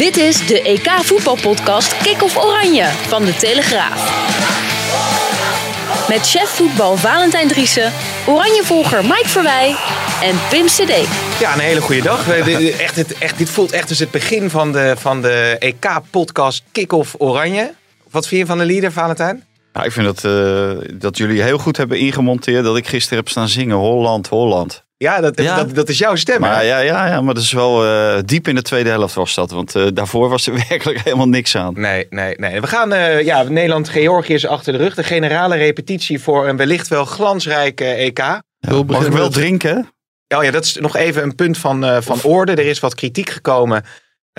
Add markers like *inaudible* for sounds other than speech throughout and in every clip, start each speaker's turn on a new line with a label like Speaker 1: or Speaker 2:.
Speaker 1: Dit is de EK voetbalpodcast Kick-off Oranje van de Telegraaf. Met chef voetbal Valentijn Driessen, Oranjevolger Mike Verwij en Pim CD.
Speaker 2: Ja, een hele goede dag. Dit- Echt, het, echt, dit voelt echt als het begin van de, van de EK-podcast Kick-Off Oranje. Wat vind je van de leader, Valentijn?
Speaker 3: Nou, ik vind dat, eh, dat jullie heel goed hebben ingemonteerd dat ik gisteren heb staan zingen Holland, Holland.
Speaker 2: Ja, dat,
Speaker 3: Ja.
Speaker 2: Dat, dat is jouw stem?
Speaker 3: Maar ja, ja, ja, maar dat is wel eh, diep in de tweede helft was dat. Want eh, daarvoor was er *laughs* werkelijk helemaal niks aan.
Speaker 2: Nee, nee, nee. We gaan, eh, ja, Nederland-Georgië is achter de rug. De generale repetitie voor een wellicht wel glansrijk eh, EK.
Speaker 3: Ja, mag ik wel drinken?
Speaker 2: Oh ja, dat is nog even een punt van, eh, van orde. Er is wat kritiek gekomen.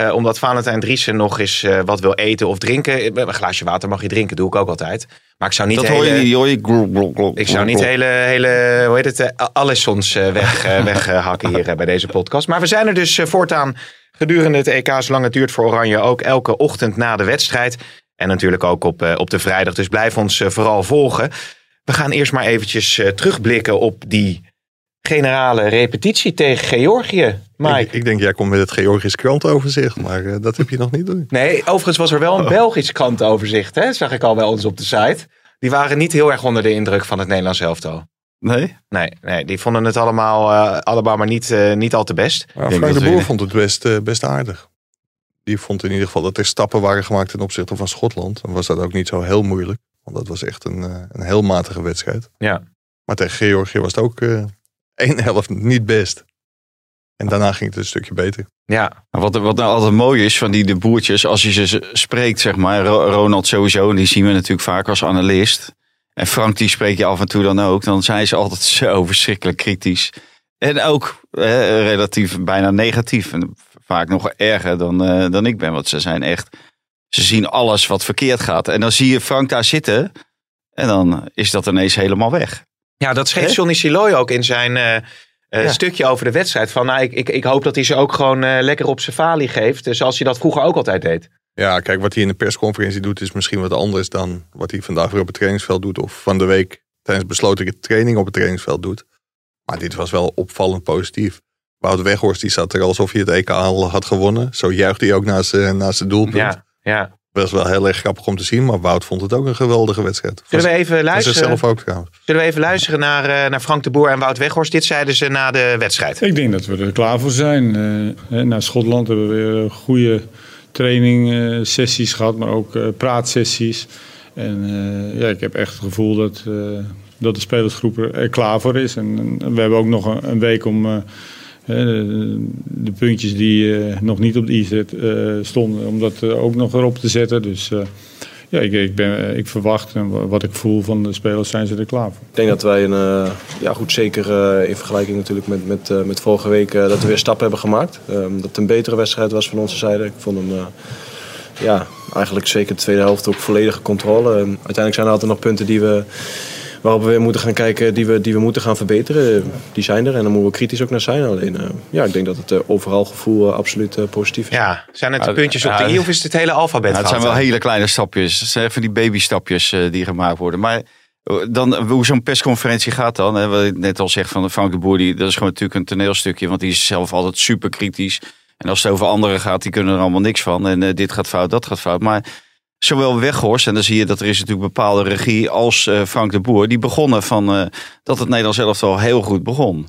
Speaker 2: Eh, omdat Valentijn Driessen nog eens eh, wat wil eten of drinken. Eh, Een glaasje water mag je drinken, doe ik ook altijd. Maar ik zou niet
Speaker 3: Dat
Speaker 2: hele,
Speaker 3: hoor je hoor je.
Speaker 2: Ik zou niet hele, hele hoe heet het, Allissons eh, weg, *laughs* weghakken hier bij deze podcast. Maar we zijn er dus voortaan gedurende het EK, zolang het duurt voor Oranje, ook elke ochtend na de wedstrijd. En natuurlijk ook op, op de vrijdag. Dus blijf ons vooral volgen. We gaan eerst maar eventjes terugblikken op die generale repetitie tegen Georgië. Mike.
Speaker 4: Ik, ik denk, jij komt met het Georgisch krantoverzicht, maar eh, dat heb je nog niet doen.
Speaker 2: Nee, overigens was er wel een Belgisch krantoverzicht, hè? zag ik al bij ons op de site. Die waren niet heel erg onder de indruk van het Nederlands elftal.
Speaker 3: Nee?
Speaker 2: Nee, nee, die vonden het allemaal, eh, allemaal maar niet, eh, niet al te best.
Speaker 4: Maar Frank de Boer
Speaker 3: we-
Speaker 4: vond het best, eh, best aardig. Die vond in ieder geval dat er stappen waren gemaakt ten opzichte van Schotland. En was dat ook niet zo heel moeilijk. Want dat was echt een, eh, een heel matige wedstrijd.
Speaker 2: Ja.
Speaker 4: Maar tegen Georgië was het ook eh één helft niet best. En daarna ging het een stukje beter.
Speaker 2: Ja,
Speaker 3: Wat, wat nou altijd mooi is van die de boertjes, als je ze spreekt, zeg maar. Ro- Ronald sowieso, en die zien we natuurlijk vaak als analist. En Frank, die spreek je af en toe dan ook. Dan zijn ze altijd *laughs* zo verschrikkelijk kritisch. En ook relatief bijna negatief. En vaak nog erger dan, eh, dan ik ben. Want ze zijn echt, ze zien alles wat verkeerd gaat. En dan zie je Frank daar zitten. En dan is dat ineens helemaal weg.
Speaker 2: Ja dat schreef? Johnny Siloy ook in zijn eh, eh,
Speaker 3: Ja.
Speaker 2: stukje over de wedstrijd. Van, nou, ik, ik, ik hoop dat hij ze ook gewoon eh, lekker op zijn falie geeft. Zoals hij dat vroeger ook altijd deed.
Speaker 4: Ja, kijk, wat hij in de persconferentie doet is misschien wat anders dan wat hij vandaag weer op het trainingsveld doet. Of van de week tijdens besloten training op het trainingsveld doet. Maar dit was wel opvallend positief. Wout Weghorst die zat er alsof hij het EK al had gewonnen. Zo juichte hij ook naast naast zijn doelpunt.
Speaker 2: Ja, ja.
Speaker 4: Was wel heel erg grappig om te zien. Maar Wout vond het ook een geweldige wedstrijd.
Speaker 2: Zullen we even luisteren,
Speaker 4: zichzelf ook trouwens.
Speaker 2: zullen we even luisteren naar, eh, naar Frank de Boer en Wout Weghorst? Dit zeiden ze na de wedstrijd.
Speaker 5: Ik denk dat we er klaar voor zijn. Eh, hè, naar Schotland hebben we weer goede training eh, sessies gehad, maar ook eh, praatsessies. En eh, ja, ik heb echt het gevoel dat, eh, dat de spelersgroep er, klaar voor is. En, en we hebben ook nog een, een week om eh, de, puntjes die eh, nog niet op de i zet, eh, stonden, om dat eh, ook nog erop te zetten. Dus ja, ik, ik, ben, ik verwacht en wat ik voel van de spelers zijn ze er klaar voor.
Speaker 6: Ik denk dat wij een, ja goed, zeker in vergelijking natuurlijk met, met, met vorige week, dat we weer stappen hebben gemaakt. Ehm, dat het een betere wedstrijd was van onze zijde. Ik vond hem, ja, eigenlijk zeker de tweede helft ook volledige controle. Uiteindelijk zijn er altijd nog punten die we, waarop we weer moeten gaan kijken, die we, die we moeten gaan verbeteren. Die zijn er en daar moeten we kritisch ook naar zijn. Alleen, eh, ja, ik denk dat het eh, overal gevoel eh, absoluut eh, positief is.
Speaker 2: Ja, zijn het de puntjes op de i of is het het hele alfabet?
Speaker 3: Ja, het zijn wel hele kleine stapjes. Het zijn even die babystapjes eh, die gemaakt worden. Maar dan, hoe zo'n persconferentie gaat dan. Hè, wat ik net al zeg van Frank de Boer. Die, dat is gewoon natuurlijk een toneelstukje. Want die is zelf altijd super kritisch. En als het over anderen gaat, die kunnen er allemaal niks van. En eh, dit gaat fout, dat gaat fout. Maar zowel Weghorst, en dan zie je dat er is natuurlijk bepaalde regie, als eh, Frank de Boer. Die begonnen van eh, dat het Nederlands elftal heel goed begon.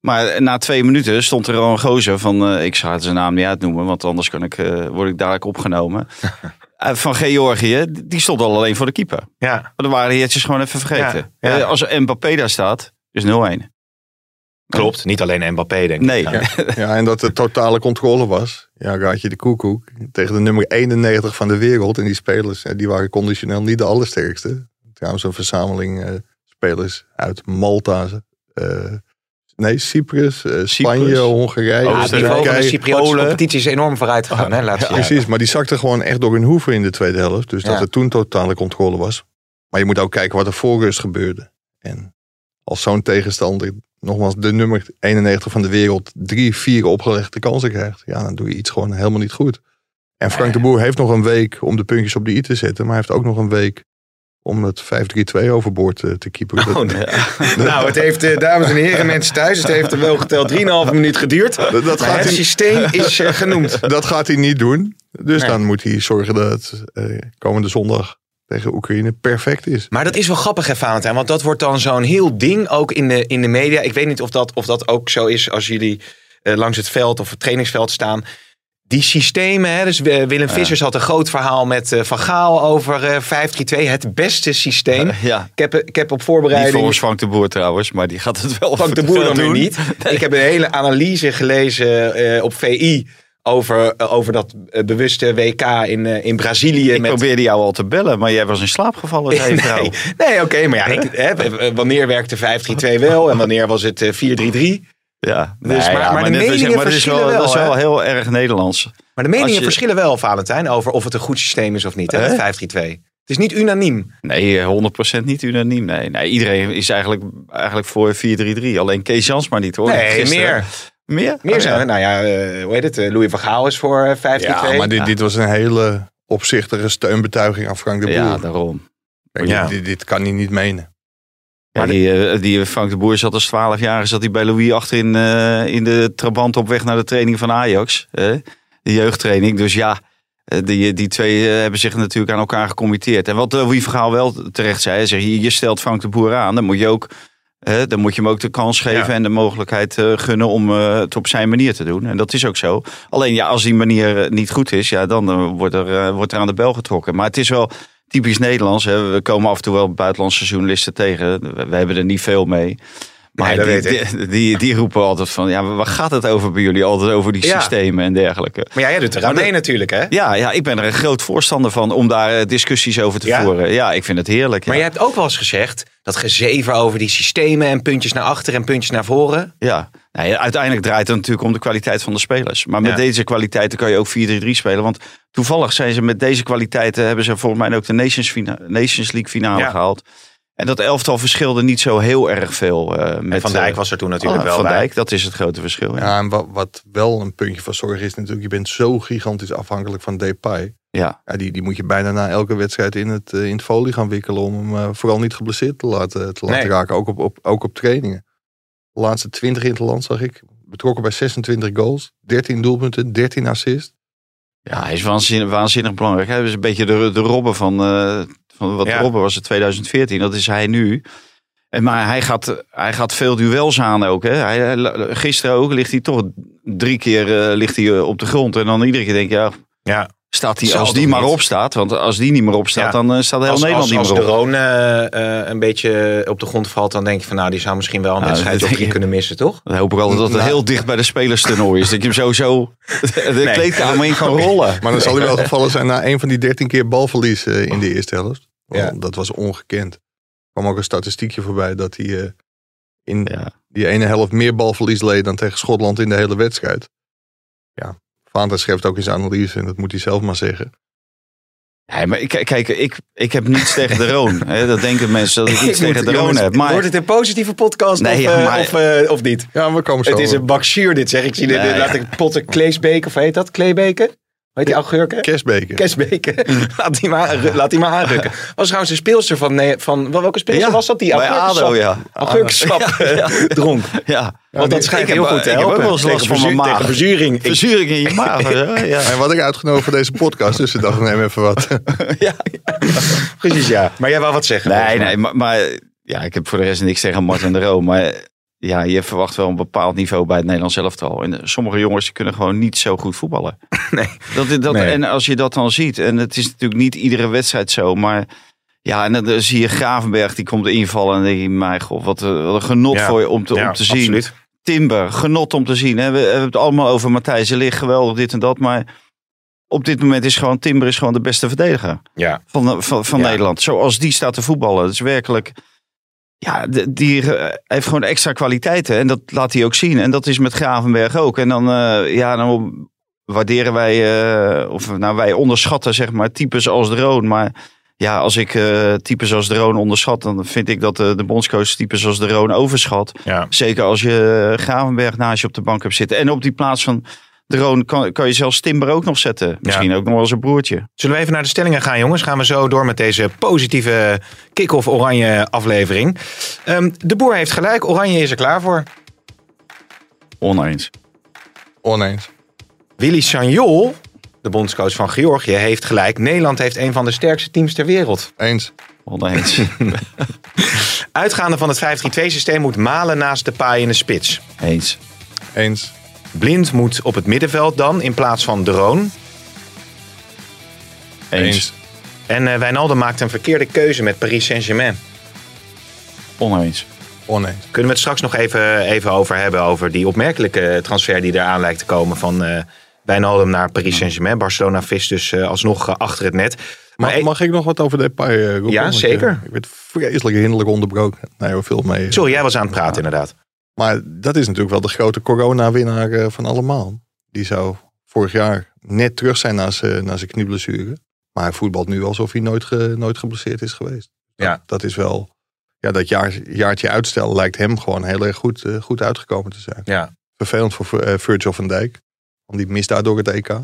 Speaker 3: Maar na twee minuten stond er al een gozer van, eh, ik ga zijn naam niet uitnoemen, want anders kan ik, word ik dadelijk opgenomen. *laughs* Van Georgië, die stond al alleen voor de keeper.
Speaker 2: Ja,
Speaker 3: Maar dan waren het gewoon even vergeten.
Speaker 2: Ja, ja.
Speaker 3: Als Mbappé daar staat, is 0-1.
Speaker 2: Klopt. Niet alleen Mbappé, denk ik.
Speaker 3: Nee.
Speaker 2: Ja.
Speaker 4: Ja, *laughs* en dat het totale controle was. Ja, Raadje de Koekoek tegen de nummer 91 van de wereld. En die spelers, eh, die waren conditioneel niet de allersterkste. Trouwens, een verzameling eh, spelers uit Malta, eh, Nee, Cyprus,
Speaker 3: Cyprus.
Speaker 4: Spanje, Hongarije,
Speaker 2: Ja, het niveau van de
Speaker 4: Turkije.
Speaker 2: Cypriotische
Speaker 3: Polen.
Speaker 2: competitie is enorm vooruit gegaan. hè, laatste.
Speaker 4: Precies, maar die zakte gewoon echt door hun hoeven in de tweede helft. Dus dat
Speaker 2: Ja.
Speaker 4: er toen totale controle was. Maar je moet ook kijken wat er voor rust gebeurde. En als zo'n tegenstander, nogmaals de nummer 91 van de wereld, drie, vier opgelegde kansen krijgt. Ja, dan doe je iets gewoon helemaal niet goed. En Frank de Boer heeft nog een week om de puntjes op de i te zetten. Maar hij heeft ook nog een week om het 5-3-2 overboord eh, te keepen.
Speaker 2: Oh, nee. *laughs* *laughs* Nou, het heeft, eh, dames en heren, mensen thuis, het heeft er wel geteld 3,5 minuut geduurd.
Speaker 4: dat, gaat
Speaker 2: het
Speaker 4: hij,
Speaker 2: systeem is eh, genoemd. *laughs*
Speaker 4: dat gaat hij niet doen. Dus
Speaker 2: Nee.
Speaker 4: dan moet hij zorgen dat komende zondag tegen Oekraïne perfect is.
Speaker 2: Maar dat is wel grappig, hè, Valentijn? Want dat wordt dan zo'n heel ding ook in de, in de media. Ik weet niet of dat, of dat ook zo is als jullie eh, langs het veld of het trainingsveld staan. Die systemen, hè, dus eh, Willem Vissers had een groot verhaal met eh, Van Gaal over eh 5-3-2. Het beste systeem.
Speaker 3: Ja,
Speaker 2: Ik heb, ik heb op
Speaker 3: niet
Speaker 2: voorbereiding...
Speaker 3: volgens Frank de Boer trouwens, maar die gaat het wel
Speaker 2: Frank de *laughs* Boer dan
Speaker 3: doen.
Speaker 2: niet. *laughs* Ik heb een hele analyse gelezen op VI over, eh, over dat eh, bewuste WK in, eh, in Brazilië.
Speaker 3: Ik
Speaker 2: met,
Speaker 3: probeerde jou al te bellen, maar jij was in slaap gevallen,
Speaker 2: nee, *laughs* nee oké, maar ja, ik, *laughs* hè, wanneer werkte 5-3-2 wel en wanneer was het eh, 4-3-3?
Speaker 3: Ja,
Speaker 2: Dus,
Speaker 3: Nee,
Speaker 2: maar-
Speaker 3: ja,
Speaker 2: maar de meningen
Speaker 3: maar is wel,
Speaker 2: verschillen
Speaker 3: dat is
Speaker 2: wel,
Speaker 3: wel heel erg Nederlands.
Speaker 2: Maar de meningen
Speaker 3: je-
Speaker 2: verschillen wel, Valentijn, over of het een goed systeem is of niet, hè, dat 5-3-2. Het is niet unaniem.
Speaker 3: Nee, 100% niet unaniem. Nee, nee iedereen is eigenlijk, eigenlijk voor 4-3-3. Alleen Kees Jans maar niet hoor.
Speaker 2: Nee,
Speaker 3: Gisteren.
Speaker 2: meer.
Speaker 3: Meer?
Speaker 2: Meer
Speaker 3: Oh, ja.
Speaker 2: Nou ja, eh, hoe heet het? eh, Louis van Gaal is voor eh, 5-3-2.
Speaker 4: Ja, maar dit, dit was een hele opzichtige steunbetuiging aan Frank de Boer.
Speaker 3: Ja, daarom.
Speaker 4: Kijk,
Speaker 2: Ja.
Speaker 4: dit, dit kan hij niet menen.
Speaker 3: Ja, die, die Frank de Boer zat als 12 jaar, zat hij bij Louis achterin eh, in de trabant op weg naar de training van Ajax. hè? de jeugdtraining. Dus ja, die, die twee hebben zich natuurlijk aan elkaar gecommitteerd. En wat Louis Vergaal wel terecht zei, hij zegt, je, je stelt Frank de Boer aan, dan moet je ook... dan moet je hem ook de kans geven
Speaker 2: Ja.
Speaker 3: en de mogelijkheid eh, gunnen om eh, het op zijn manier te doen. En dat is ook zo. Alleen ja, als die manier eh, niet goed is, ja, dan wordt, er, wordt er aan de bel getrokken. Maar het is wel typisch Nederlands. Hè. We komen af en toe wel buitenlandse journalisten tegen. We, we hebben er niet veel mee. Maar
Speaker 2: Nee,
Speaker 3: die, die, die, die roepen altijd van, ja, waar gaat het over bij jullie? Altijd over die
Speaker 2: Ja.
Speaker 3: systemen en dergelijke.
Speaker 2: Maar jij doet er aan mee natuurlijk, hè?
Speaker 3: Ja, ja, ik ben er een groot voorstander van om daar eh, discussies over te
Speaker 2: Ja?
Speaker 3: voeren. Ja, ik vind het heerlijk.
Speaker 2: Maar
Speaker 3: ja.
Speaker 2: je hebt ook wel eens gezegd dat gezever over die systemen en puntjes naar achter en puntjes naar voren.
Speaker 3: Ja, nou uiteindelijk draait het natuurlijk om de kwaliteit van de spelers. Maar met deze kwaliteiten kan je ook 4-3-3 spelen. Want toevallig zijn ze met deze kwaliteiten... hebben ze volgens mij ook de Nations, Nations League finale gehaald. En dat elftal verschilde niet zo heel erg veel. eh, met,
Speaker 2: En Van Dijk
Speaker 3: eh,
Speaker 2: was er toen natuurlijk
Speaker 3: ah,
Speaker 2: wel
Speaker 3: Van
Speaker 2: bij.
Speaker 3: Dijk, dat is het grote verschil. Ja.
Speaker 4: Ja, en wat, wat wel een puntje van zorg is natuurlijk, je bent zo gigantisch afhankelijk van Depay.
Speaker 3: ja.
Speaker 4: Ja, die, die moet je bijna na elke wedstrijd in het, eh, in het folie gaan wikkelen om hem eh, vooral niet geblesseerd te laten, te laten
Speaker 2: Nee.
Speaker 4: raken, ook op, op, ook op trainingen. De laatste 20 in het land zag ik, betrokken bij 26 goals, 13 doelpunten, 13 assists.
Speaker 3: Ja, hij is waanzinnig, waanzinnig belangrijk. Hij is een beetje de, de Robben van, eh, van wat
Speaker 2: Ja.
Speaker 3: Robben was in 2014. Dat is hij nu. En, maar hij gaat, hij gaat veel duels aan ook. Hè. Hij, hij- gisteren ook ligt hij toch drie keer eh, ligt hij, eh, op de grond. En dan iedere keer denk je, ja,
Speaker 2: Ja.
Speaker 3: Staat hij, als die maar
Speaker 2: niet?
Speaker 3: opstaat. Want als die niet meer opstaat,
Speaker 2: Ja.
Speaker 3: dan eh, staat heel
Speaker 2: Als,
Speaker 3: Nederland
Speaker 2: als, als
Speaker 3: niet
Speaker 2: de
Speaker 3: meer op.
Speaker 2: Roon eh, eh, een beetje op de grond valt, dan denk je van nou, die zou misschien wel een
Speaker 3: Nou,
Speaker 2: wedstrijd of drie kunnen missen, toch?
Speaker 3: Dan hoop ik altijd dat het
Speaker 4: Nou.
Speaker 3: heel dicht bij de spelerstoernooi is. Dat je hem sowieso *laughs* de kleedkamer in kan rollen.
Speaker 4: Maar dan zal hij wel *laughs* gevallen zijn na een van die 13 keer balverlies in de eerste helft. Want
Speaker 2: Ja.
Speaker 4: Dat was ongekend. Er kwam ook een statistiekje voorbij dat hij eh, in
Speaker 3: Ja.
Speaker 4: die ene helft meer balverlies leed dan tegen Schotland in de hele wedstrijd. Ja, Vaanta schreef ook in zijn analyse, en dat moet hij zelf maar zeggen.
Speaker 3: Ja, maar ik- kijk, ik, ik heb niets tegen de Roon. Hè. Dat denken mensen dat ik *laughs* iets tegen de Roon heb. Maar
Speaker 2: Wordt het een positieve podcast
Speaker 3: Nee,
Speaker 2: of,
Speaker 3: ja,
Speaker 2: eh,
Speaker 3: maar-
Speaker 2: of, eh, of niet?
Speaker 4: Ja, we komen zo.
Speaker 2: Het is een bak zuur dit zeg. Ik zie dit,
Speaker 3: Nee,
Speaker 2: laat ik potten Kleesbeek, of heet dat? Kleebeken? Heet die augurken?
Speaker 4: kerstbeker.
Speaker 2: Kesbeken. *laughs* laat, die maar, laat die maar aanrukken. *laughs* Was trouwens een speelster van, nee, van welke speelster
Speaker 3: Ja,
Speaker 2: was dat? Die
Speaker 3: bij
Speaker 2: augurkensap,
Speaker 3: ADO, ja.
Speaker 2: augurkensap *laughs* eh, dronk.
Speaker 3: Ja,
Speaker 2: Want dat schijnt
Speaker 3: ik
Speaker 2: heel
Speaker 3: heb-
Speaker 2: goed te
Speaker 3: ik heb ook
Speaker 2: helpen.
Speaker 3: wel eens last van mijn maag.
Speaker 2: Tegen verzuring.
Speaker 3: Verzuring in je maag. ja.
Speaker 4: En wat ik uitgenodigd voor deze podcast, dus ik dacht, neem even wat.
Speaker 2: ja, precies ja. Maar jij wou wat zeggen.
Speaker 3: Nee, nee, maar, maar ja, ik heb voor de rest niks tegen Martin de Roo. Maar ja, je verwacht wel een bepaald niveau bij het Nederlands elftal. En sommige jongens kunnen gewoon niet zo goed voetballen. *laughs*
Speaker 2: Nee.
Speaker 3: Dat, dat,
Speaker 2: Nee.
Speaker 3: En als je dat dan ziet, en het is natuurlijk niet iedere wedstrijd zo, maar ja, en dan, zie je Gravenberg die komt invallen en dan denk je, mijn god, wat, een- wat een genot
Speaker 2: Ja.
Speaker 3: voor je om te,
Speaker 2: Ja,
Speaker 3: om te zien.
Speaker 2: absoluut.
Speaker 3: Timber, genot om te zien. Hè. We, we hebben het allemaal over Matthijs de Ligt, geweldig dit en dat, maar op dit moment is gewoon Timber is gewoon de beste verdediger
Speaker 2: Ja.
Speaker 3: van, van, van
Speaker 2: Ja.
Speaker 3: Nederland. Zoals die staat te voetballen. Dat is werkelijk. Ja, die eh, heeft gewoon extra kwaliteiten. En dat laat hij ook zien. En dat is met Gravenberg ook. En dan, eh, ja, dan waarderen wij, eh, of nou, wij onderschatten zeg maar types als Droon. Maar ja, als ik eh, types als Droon onderschat, dan vind ik dat de, de bondscoach types als Droon overschat.
Speaker 2: Ja.
Speaker 3: Zeker als je Gravenberg naast je op de bank hebt zitten. En op die plaats van Droon kan, kan je zelfs Timber ook nog zetten. Misschien ook nog wel zijn broertje.
Speaker 2: Zullen we even naar de stellingen gaan, jongens? Gaan we zo door met deze positieve kick-off oranje aflevering. Ehm, de boer heeft gelijk. Oranje is er klaar voor.
Speaker 3: Oneens.
Speaker 4: Oneens.
Speaker 2: Willy Sagnol, de bondscoach van Georgië, heeft gelijk. Nederland heeft een van de sterkste teams ter wereld.
Speaker 4: Eens.
Speaker 3: Oneens. *laughs*
Speaker 2: Uitgaande van het 5-3-2 systeem moet Malen naast de paai in de spits.
Speaker 3: Eens.
Speaker 4: Eens.
Speaker 2: Blind moet op het middenveld dan in plaats van De Roon.
Speaker 3: Eens.
Speaker 2: En eh Wijnaldum maakt een verkeerde keuze met Paris Saint-Germain.
Speaker 3: Oneens.
Speaker 4: Oneens.
Speaker 2: Kunnen we het straks nog even, even over hebben, over die opmerkelijke transfer die eraan lijkt te komen van eh Wijnaldum naar Paris Saint-Germain. Barcelona vist dus eh, alsnog achter het net. Maar
Speaker 4: Mag, mag ik nog wat over Depay uh, roepen?
Speaker 2: Ja, zeker.
Speaker 4: ik werd vreselijk hinderlijk onderbroken. Nee, hoor, veel mee.
Speaker 2: sorry, jij was aan het praten inderdaad.
Speaker 4: Maar dat is natuurlijk wel de grote corona-winnaar eh, van allemaal. Die zou vorig jaar net terug zijn na zijn na zijn knieblessure. Maar hij voetbalt nu alsof hij nooit, ge, nooit geblesseerd is geweest. Dat,
Speaker 2: Ja.
Speaker 4: dat is wel... Ja, dat jaar, jaartje uitstel lijkt hem gewoon heel erg goed, eh, goed uitgekomen te zijn.
Speaker 2: Ja.
Speaker 4: Vervelend voor eh, Virgil van Dijk. Want die mist daardoor het EK.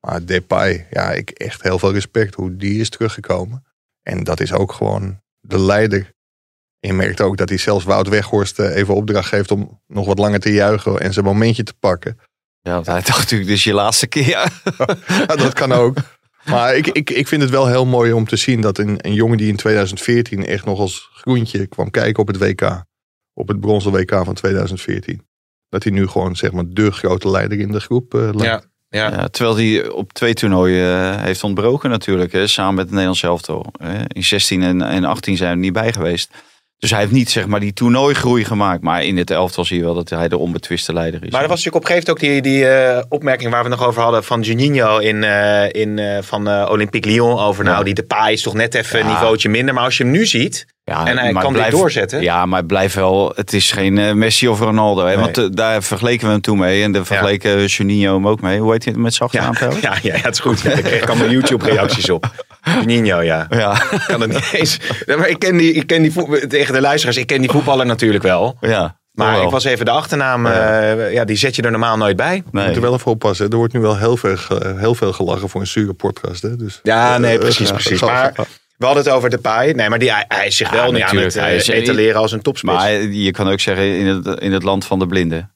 Speaker 4: Maar Depay, ja, ik echt heel veel respect hoe die is teruggekomen. En dat is ook gewoon de leider. Je merkt ook dat hij zelfs Wout Weghorst eh, even opdracht geeft om nog wat langer te juichen en zijn momentje te pakken.
Speaker 3: Ja, want hij *laughs* dacht natuurlijk, dit is je laatste keer. *laughs*
Speaker 4: Ja, dat kan ook. Maar ik, ik, ik vind het wel heel mooi om te zien dat een, een jongen die in 2014 echt nog als groentje kwam kijken op het WK. Op het bronzen WK van 2014. Dat hij nu gewoon zeg maar de grote leider in de groep eh lijkt.
Speaker 2: Ja.
Speaker 3: Ja, terwijl hij op twee toernooien eh, heeft ontbroken natuurlijk. Hè, samen met het Nederlands elftal. Hè. In 16 en, en 18 zijn we er niet bij geweest. Dus hij heeft niet zeg maar die toernooigroei gemaakt. Maar in het elftal zie je wel dat hij de onbetwiste leider is.
Speaker 2: Maar er was natuurlijk op een gegeven moment ook die, die eh, opmerking waar we het nog over hadden van Juninho in, eh, in, eh, van Olympique Lyon. Over nou,
Speaker 3: Ja.
Speaker 2: die Depay is toch net even een
Speaker 3: Ja.
Speaker 2: niveautje minder. Maar als je hem nu ziet
Speaker 3: Ja,
Speaker 2: en hij kan
Speaker 3: blijf-
Speaker 2: dit doorzetten.
Speaker 3: Ja, maar het blijft wel. Het is geen Messi of Ronaldo. Hè,
Speaker 2: Nee.
Speaker 3: Want daar vergeleken we hem toen mee. En daar vergeleken. Juninho hem ook mee. Hoe heet hij het met zijn
Speaker 2: Ja, *laughs* ja, ja, ja, het is goed. *laughs* Daar kreeg ik allemaal YouTube-reacties op. *laughs* Juninho, ja.
Speaker 3: Ja.
Speaker 2: Ik kan het niet eens. Ja, maar ik ken die, ik ken die voet- tegen de luisteraars, ik ken die voetballer natuurlijk wel.
Speaker 3: ja.
Speaker 2: Maar ik was even de achternaam, ja. ja, die zet je er normaal nooit bij.
Speaker 4: Je moet er wel even oppassen. Er wordt nu wel heel veel, heel veel gelachen voor een zure podcast. Hè? Dus,
Speaker 2: Ja, nee,
Speaker 4: eh,
Speaker 2: precies,
Speaker 4: ja,
Speaker 2: precies. Maar we hadden het over de paai. Nee, maar die, hij, hij is zich
Speaker 3: Ja,
Speaker 2: wel nu aan het
Speaker 3: Hij
Speaker 2: eh,
Speaker 3: is-
Speaker 2: etaleren als een topspits.
Speaker 3: Maar je kan ook zeggen in het, in het land van de blinden.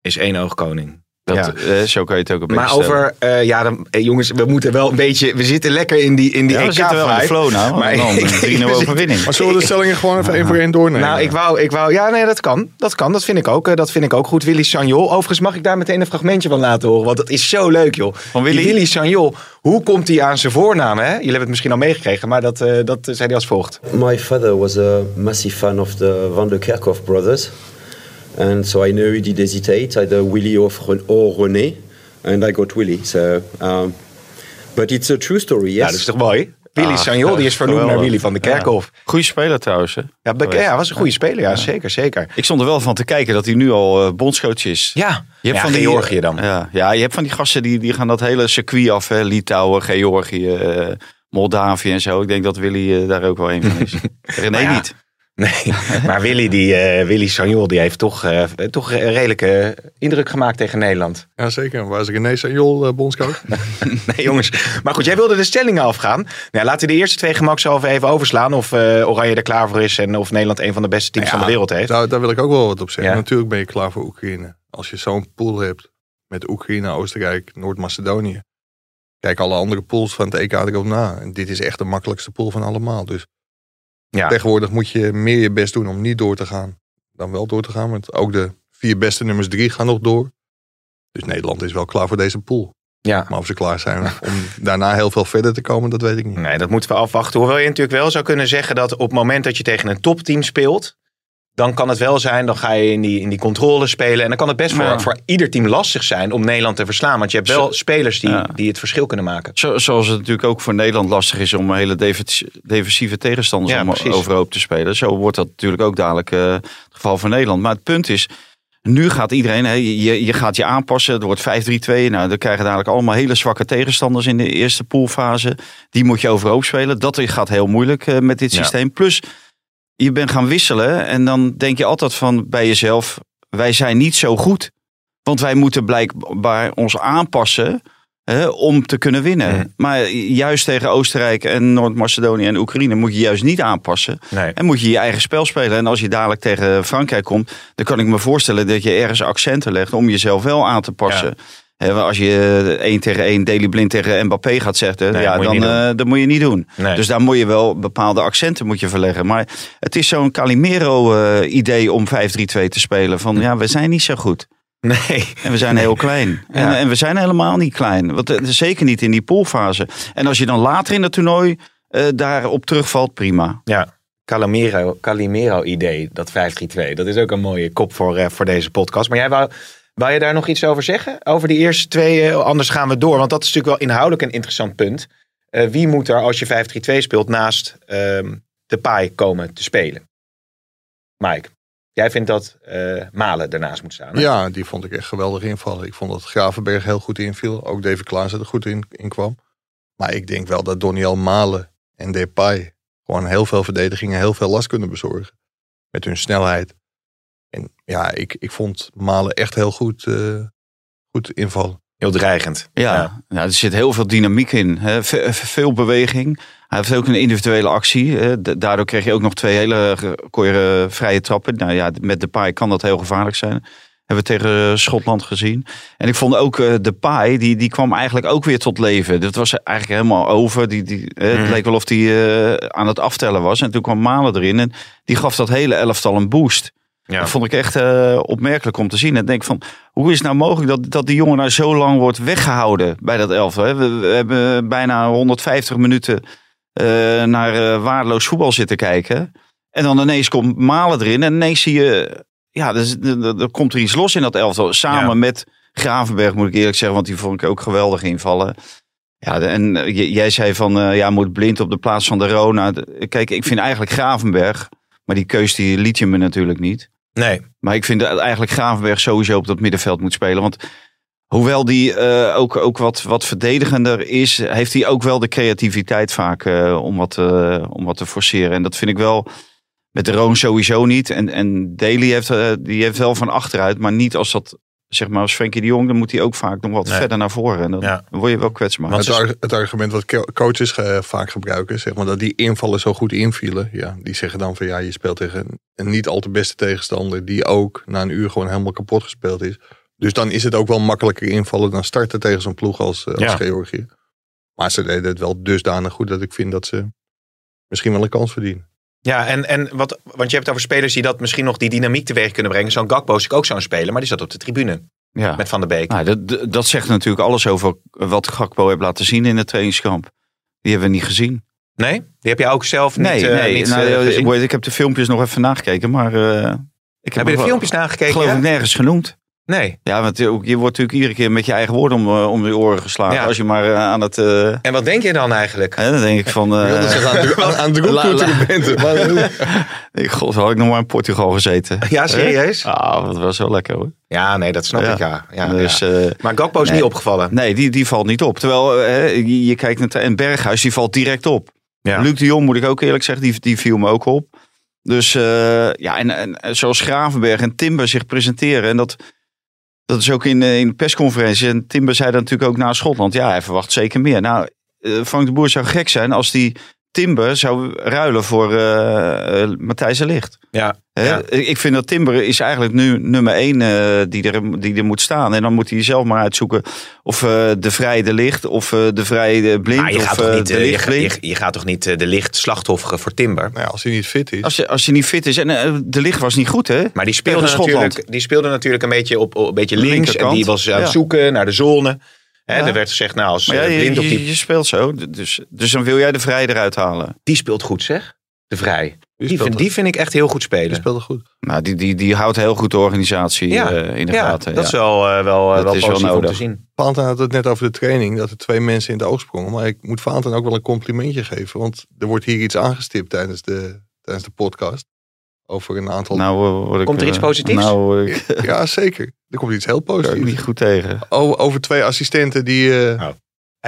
Speaker 2: is één oog koning.
Speaker 3: Dat,
Speaker 2: Ja.
Speaker 3: eh, zo kan je het ook een beetje
Speaker 2: Maar over, eh, ja, dan, eh, jongens, we moeten wel een beetje, we zitten lekker in die, in die
Speaker 3: Ja, we zitten wel in de flow nou.
Speaker 2: Maar
Speaker 3: dan een 3-0
Speaker 2: we
Speaker 3: overwinning.
Speaker 4: Maar zullen we de stellingen gewoon even één voor één doornemen?
Speaker 2: Nou, ik wou, ik wou, ja, nee, dat kan. Dat kan, dat vind ik ook. Dat vind ik ook goed. Willy Sagnol. Overigens mag ik daar meteen een fragmentje van laten horen, want dat is zo leuk, joh.
Speaker 3: Van Willy?
Speaker 2: Willy Sagnol, hoe komt hij aan zijn voornaam, hè? Jullie hebben het misschien al meegekregen, maar dat, eh, dat zei hij als volgt.
Speaker 7: My father was a massive fan of the Van de Kerkhoff brothers. And so I knew he did hesitate, either Willy or, Ren- or René. And I got Willy. So, um, but it's a true story, yes.
Speaker 2: Ja, dat is toch mooi? Willy
Speaker 3: Ah,
Speaker 2: Sagnol, die is vernoemd naar. Willy van de Kerkhof.
Speaker 3: Goeie speler trouwens. Hè?
Speaker 2: Ja, ja, was een goede speler, ja, zeker, zeker.
Speaker 3: Ik stond er wel van te kijken dat hij nu al eh, bondscoach is.
Speaker 2: Ja,
Speaker 3: Je hebt
Speaker 2: ja,
Speaker 3: van die,
Speaker 2: Georgië dan.
Speaker 3: Ja, ja, je hebt van die gasten die, die gaan dat hele circuit af. Hè? Litouwen, Georgië, eh, Moldavië en zo. Ik denk dat Willy eh, daar ook wel een van is. *laughs* René
Speaker 2: ja,
Speaker 3: niet. *laughs*
Speaker 2: Nee, maar Willy, die, eh, Willy Sagnol, die heeft toch, eh, toch een redelijke indruk gemaakt tegen Nederland.
Speaker 4: Ja, zeker. Waar is René Sanjol, uh, bondscoach? *laughs*
Speaker 2: Nee, jongens. Maar goed, jij wilde de stellingen afgaan. Nou, laten we de eerste twee gemakshalve even overslaan. Of eh, Oranje er klaar voor is en of Nederland een van de beste teams
Speaker 4: Ja,
Speaker 2: van de wereld heeft.
Speaker 4: Daar, daar wil ik ook wel wat op zeggen.
Speaker 2: Ja.
Speaker 4: Natuurlijk ben je klaar voor Oekraïne. Als je zo'n pool hebt met Oekraïne, Oostenrijk, Noord-Macedonië. Kijk alle andere pools van het EK erop na. En dit is echt de makkelijkste pool van allemaal. Dus
Speaker 2: Ja.
Speaker 4: tegenwoordig moet je meer je best doen om niet door te gaan. Dan wel door te gaan. Want ook de vier beste nummers drie gaan nog door. Dus Nederland is wel klaar voor deze pool.
Speaker 2: Ja.
Speaker 4: Maar of ze klaar zijn om *laughs* daarna heel veel verder te komen, dat weet ik niet.
Speaker 2: Nee, dat moeten we afwachten. Hoewel je natuurlijk wel zou kunnen zeggen dat op het moment dat je tegen een topteam speelt, dan kan het wel zijn, dan ga je in die, in die controle spelen. En dan kan het best voor,
Speaker 3: Ja.
Speaker 2: voor ieder team lastig zijn om Nederland te verslaan. Want je hebt wel
Speaker 3: Zo-
Speaker 2: spelers die,
Speaker 3: Ja.
Speaker 2: die het verschil kunnen maken.
Speaker 3: Zo, zoals het natuurlijk ook voor Nederland lastig is om hele defensi- defensieve tegenstanders
Speaker 2: Ja,
Speaker 3: om
Speaker 2: precies.
Speaker 3: overhoop te spelen. Zo wordt dat natuurlijk ook dadelijk eh, het geval voor Nederland. Maar het punt is, nu gaat iedereen, je, je gaat je aanpassen. Het wordt 5-3-2. Nou, dan krijgen dadelijk allemaal hele zwakke tegenstanders in de eerste poolfase. Die moet je overhoop spelen. Dat gaat heel moeilijk eh, met dit systeem. Plus, je bent gaan wisselen en dan denk je altijd van bij jezelf, wij zijn niet zo goed. Want wij moeten blijkbaar ons aanpassen hè, om te kunnen winnen.
Speaker 2: Mm.
Speaker 3: Maar juist tegen Oostenrijk en Noord-Macedonië en Oekraïne moet je juist niet aanpassen.
Speaker 2: Nee.
Speaker 3: En moet je je eigen spel spelen. En als je dadelijk tegen Frankrijk komt, dan kan ik me voorstellen dat je ergens accenten legt om jezelf wel aan te passen. Als je 1 tegen 1 Daily Blind tegen Mbappé gaat zetten,
Speaker 2: Nee,
Speaker 3: ja,
Speaker 2: moet
Speaker 3: dan,
Speaker 2: doen.
Speaker 3: eh, dat moet je niet doen.
Speaker 2: Nee.
Speaker 3: Dus daar moet je wel bepaalde accenten moet je verleggen. Maar het is zo'n Calimero-idee om 5-3-2 te spelen. Van ja, we zijn niet zo goed.
Speaker 2: Nee.
Speaker 3: En we zijn heel klein. En,
Speaker 2: Ja.
Speaker 3: en we zijn helemaal niet klein. Want, eh, zeker niet in die poolfase. En als je dan later in het toernooi eh, daarop terugvalt, prima.
Speaker 2: Ja. Calimero, Calimero idee, dat 5-3-2. Dat is ook een mooie kop voor, eh, voor deze podcast. Maar jij wou, wou je daar nog iets over zeggen? Over die eerste twee, eh, anders gaan we door. Want dat is natuurlijk wel inhoudelijk een interessant punt. Eh, wie moet er, als je 5-3-2 speelt, naast ehm, de paai komen te spelen? Mike, jij vindt dat eh, Malen ernaast moet staan. hè?
Speaker 4: Ja, die vond ik echt geweldig invallen. Ik vond dat Gravenberg heel goed inviel. Ook David Klaas er goed in, in kwam. Maar ik denk wel dat Doniel Malen en Depay gewoon heel veel verdedigingen, heel veel last kunnen bezorgen. Met hun snelheid. En ja, ik, ik vond Malen echt heel goed, eh, goed invallen.
Speaker 2: Heel dreigend.
Speaker 3: Ja, Nou, er zit heel veel dynamiek in. Hè. Ve- veel beweging. Hij heeft ook een individuele actie. Hè. Da- Daardoor kreeg je ook nog twee hele ge- kon je, eh, vrije trappen. Nou ja, met de paai kan dat heel gevaarlijk zijn. Hebben we tegen eh, Schotland gezien. En ik vond ook eh, de paai, die, die kwam eigenlijk ook weer tot leven. Dat was eigenlijk helemaal over. Die, die, eh, Het
Speaker 2: Mhm.
Speaker 3: leek wel of hij eh, aan het aftellen was. En toen kwam Malen erin. En die gaf dat hele elftal een boost.
Speaker 2: Ja.
Speaker 3: Dat vond ik echt eh, opmerkelijk om te zien. En denk van, hoe is het nou mogelijk dat, dat die jongen nou zo lang wordt weggehouden bij dat elftal? We, we hebben bijna 150 minuten eh, naar eh, waardeloos voetbal zitten kijken. En dan ineens komt Malen erin en ineens zie je, ja, er, er, komt er iets los in dat elftal. Samen
Speaker 2: Ja.
Speaker 3: met Gravenberg moet ik eerlijk zeggen, want die vond ik ook geweldig invallen. Ja, en jij zei van, ja, moet blind op de plaats van de Rona. Kijk, ik vind eigenlijk Gravenberg, maar die keus die liet je me natuurlijk niet.
Speaker 2: Nee.
Speaker 3: Maar ik vind eigenlijk Gravenberg sowieso op dat middenveld moet spelen. Want hoewel die eh, ook, ook wat, wat verdedigender is, heeft hij ook wel de creativiteit vaak eh, om, wat, eh, om wat te forceren. En dat vind ik wel met de Roon sowieso niet. En, en Daly heeft, die heeft wel van achteruit, maar niet als dat, zeg maar als Frenkie de Jong, dan moet hij ook vaak nog wat
Speaker 2: Nee.
Speaker 3: verder naar voren. En dan,
Speaker 2: Ja.
Speaker 3: dan word je wel kwetsbaar.
Speaker 2: Want
Speaker 4: Het, het argument wat co- coaches eh, vaak gebruiken, zeg maar, dat die invallen zo goed invielen. Ja, die zeggen dan van ja, je speelt tegen een, niet al te beste tegenstander die ook na een uur gewoon helemaal kapot gespeeld is. Dus dan is het ook wel makkelijker invallen dan starten tegen zo'n ploeg als, eh, als
Speaker 2: Ja.
Speaker 4: Georgië. Maar ze deden het wel dusdanig goed dat ik vind dat ze misschien wel een kans verdienen.
Speaker 2: Ja, en, en wat, want je hebt het over spelers die dat misschien nog die dynamiek teweeg kunnen brengen. Zo'n Gakpo is ook zo'n speler, maar die zat op de tribune
Speaker 3: ja.
Speaker 2: met Van der Beek.
Speaker 3: Nou, dat- dat, zegt natuurlijk alles over wat Gakpo heeft laten zien in het trainingskamp. Die hebben we niet gezien.
Speaker 2: Nee? Die heb jij ook zelf niet,
Speaker 3: Nee,
Speaker 2: eh,
Speaker 3: nee.
Speaker 2: niet
Speaker 3: nou,
Speaker 2: eh,
Speaker 3: ik, heb de filmpjes nog even nagekeken, maar eh, ik heb,
Speaker 2: Heb je de
Speaker 3: wel-
Speaker 2: filmpjes nagekeken?
Speaker 3: Geloof
Speaker 2: ja?
Speaker 3: ik nergens genoemd.
Speaker 2: Nee.
Speaker 3: Ja, want je je wordt natuurlijk iedere keer met je eigen woorden om, eh, om de oren geslagen.
Speaker 2: Ja.
Speaker 3: Als je maar eh, aan het... eh,
Speaker 2: En wat denk je dan eigenlijk?
Speaker 3: hè, dan denk ik van...
Speaker 4: Ik wilde zeggen aan aan, de bent. *laughs* Maar, *laughs*
Speaker 3: ik, god, had ik nog maar in Portugal gezeten.
Speaker 2: Ja, serieus?
Speaker 3: Ah, dat was wel lekker hoor.
Speaker 2: Ja, nee, dat snap
Speaker 3: Ja.
Speaker 2: ik, ja. ja,
Speaker 3: dus,
Speaker 2: Maar Gakpo is
Speaker 3: nee.
Speaker 2: niet opgevallen.
Speaker 3: nee, die, die valt niet op. Terwijl je, je kijkt naar... En Berghuis, die valt direct op.
Speaker 2: Ja.
Speaker 3: Luc de Jong, moet ik ook eerlijk zeggen, die, die viel me ook op. Dus ja, en, en zoals Gravenberg en Timber zich presenteren. En dat, dat is ook in, eh, in de persconferentie. En Timber zei dat natuurlijk ook na Schotland. Ja, hij verwacht zeker meer. Nou, eh, Frank de Boer zou gek zijn als die Timber zou ruilen voor eh, eh, Matthijs de Ligt.
Speaker 2: Ja.
Speaker 3: Hè?
Speaker 2: Ja.
Speaker 3: Ik vind dat Timber is eigenlijk nu nummer één eh, die, er, die er moet staan. En dan moet hij zelf maar uitzoeken of eh, de vrij de licht of eh, de vrij de blind
Speaker 2: Maar je
Speaker 3: of
Speaker 2: gaat, toch
Speaker 3: eh,
Speaker 2: niet,
Speaker 3: de
Speaker 2: je,
Speaker 3: licht
Speaker 2: je, je gaat toch niet de licht slachtofferen voor Timber?
Speaker 4: nou ja, als hij niet fit is.
Speaker 3: Als je, als je niet fit is. En de licht was niet goed, hè?
Speaker 2: Maar die speelde, natuurlijk, die speelde natuurlijk een beetje op, op een beetje links. En die was aan het
Speaker 3: Ja.
Speaker 2: zoeken naar de zone. Hè,
Speaker 3: Ja.
Speaker 2: Er werd gezegd, nou, als
Speaker 3: ja,
Speaker 2: eh,
Speaker 3: je,
Speaker 2: blind op die...
Speaker 3: je speelt zo. Dus, dus dan wil jij de vrij eruit halen.
Speaker 2: Die speelt goed, zeg. De Vrij. Die vind, die vind ik echt heel goed
Speaker 4: Die
Speaker 2: spelen.
Speaker 4: speelde goed.
Speaker 3: Nou, die, die, die houdt heel goed de organisatie
Speaker 2: Ja,
Speaker 3: eh, in de
Speaker 2: ja,
Speaker 3: gaten.
Speaker 2: dat
Speaker 3: ja.
Speaker 2: is wel, eh, wel,
Speaker 3: Dat
Speaker 2: wel
Speaker 3: is wel
Speaker 2: positief om
Speaker 3: nodig.
Speaker 2: te zien.
Speaker 4: Had het net over de training, dat er twee mensen in de oog sprongen. Maar ik moet Valentin ook wel een complimentje geven. Want er wordt hier iets aangestipt tijdens de, tijdens de podcast. Over een aantal...
Speaker 3: Nou, word ik,
Speaker 2: Komt er iets
Speaker 3: eh,
Speaker 2: positiefs?
Speaker 3: Nou, word ik,
Speaker 4: ja, zeker. Er komt iets heel
Speaker 3: kan ik
Speaker 4: positiefs.
Speaker 3: niet goed tegen.
Speaker 4: O- over twee assistenten die, eh,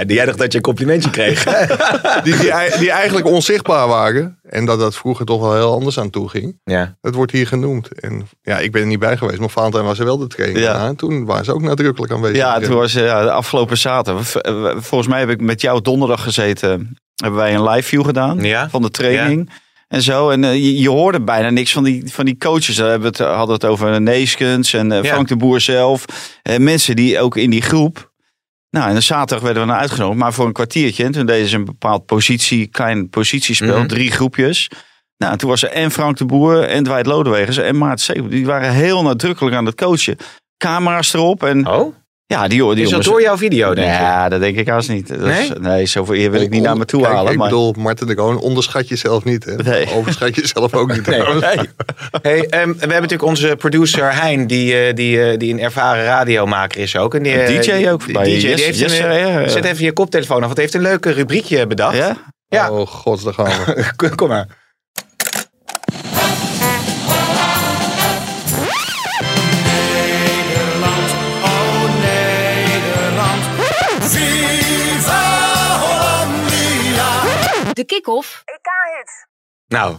Speaker 2: jij dacht dat je een complimentje kreeg. *laughs*
Speaker 4: die, die, die eigenlijk onzichtbaar waren. En dat dat vroeger toch wel heel anders aan toe ging.
Speaker 2: ja.
Speaker 4: Het wordt hier genoemd. En ja, ik ben er niet bij geweest. Maar Valentijn was er wel de training.
Speaker 3: Ja.
Speaker 4: Ja. En toen waren ze ook nadrukkelijk aanwezig.
Speaker 3: Ja, toen was ja, de afgelopen zaterdag. Volgens mij heb ik met jou donderdag gezeten. Hebben wij een live view gedaan
Speaker 2: Ja.
Speaker 3: van de training. En zo. En eh, je, je hoorde bijna niks van die, van die coaches. We hebben het, hadden het over Neeskens en eh,
Speaker 2: Ja.
Speaker 3: Frank de Boer zelf. Eh, mensen die ook in die groep. Nou, en dan zaterdag werden we naar uitgenodigd. Maar voor een kwartiertje. En toen deden ze een bepaald positie, klein positiespel.
Speaker 2: Mhm.
Speaker 3: Drie groepjes. Nou, en toen was er en Frank de Boer en Dwight Lodewegers en Steep. Die waren heel nadrukkelijk aan het coachen. Camera's erop. En
Speaker 2: Oh,
Speaker 3: ja, die, die
Speaker 2: is dat
Speaker 3: jongens...
Speaker 2: door jouw video, denk je?
Speaker 3: Ja, dat denk ik haast niet. Dat is-
Speaker 2: Nee?
Speaker 3: nee, zoveel eer wil ik niet naar me toe
Speaker 4: Kijk,
Speaker 3: halen.
Speaker 4: Ik
Speaker 3: maar...
Speaker 4: bedoel, Marten de Kroon, onderschat jezelf niet. Hè?
Speaker 3: Nee.
Speaker 4: Overschat jezelf ook niet. *laughs*
Speaker 2: Nee. Hey, ehm, we hebben natuurlijk onze producer Hein, die, eh, die, eh, die een ervaren radiomaker is ook. En die, eh,
Speaker 3: DJ ook
Speaker 2: die-
Speaker 3: bij
Speaker 2: DJ, die heeft
Speaker 3: Yes,
Speaker 2: een. Zet even je koptelefoon af, want hij heeft een leuke rubriekje bedacht.
Speaker 3: Ja?
Speaker 2: Ja.
Speaker 4: Oh god, daar gaan we. *laughs*
Speaker 2: Kom maar.
Speaker 1: De kick-off.
Speaker 2: Nou,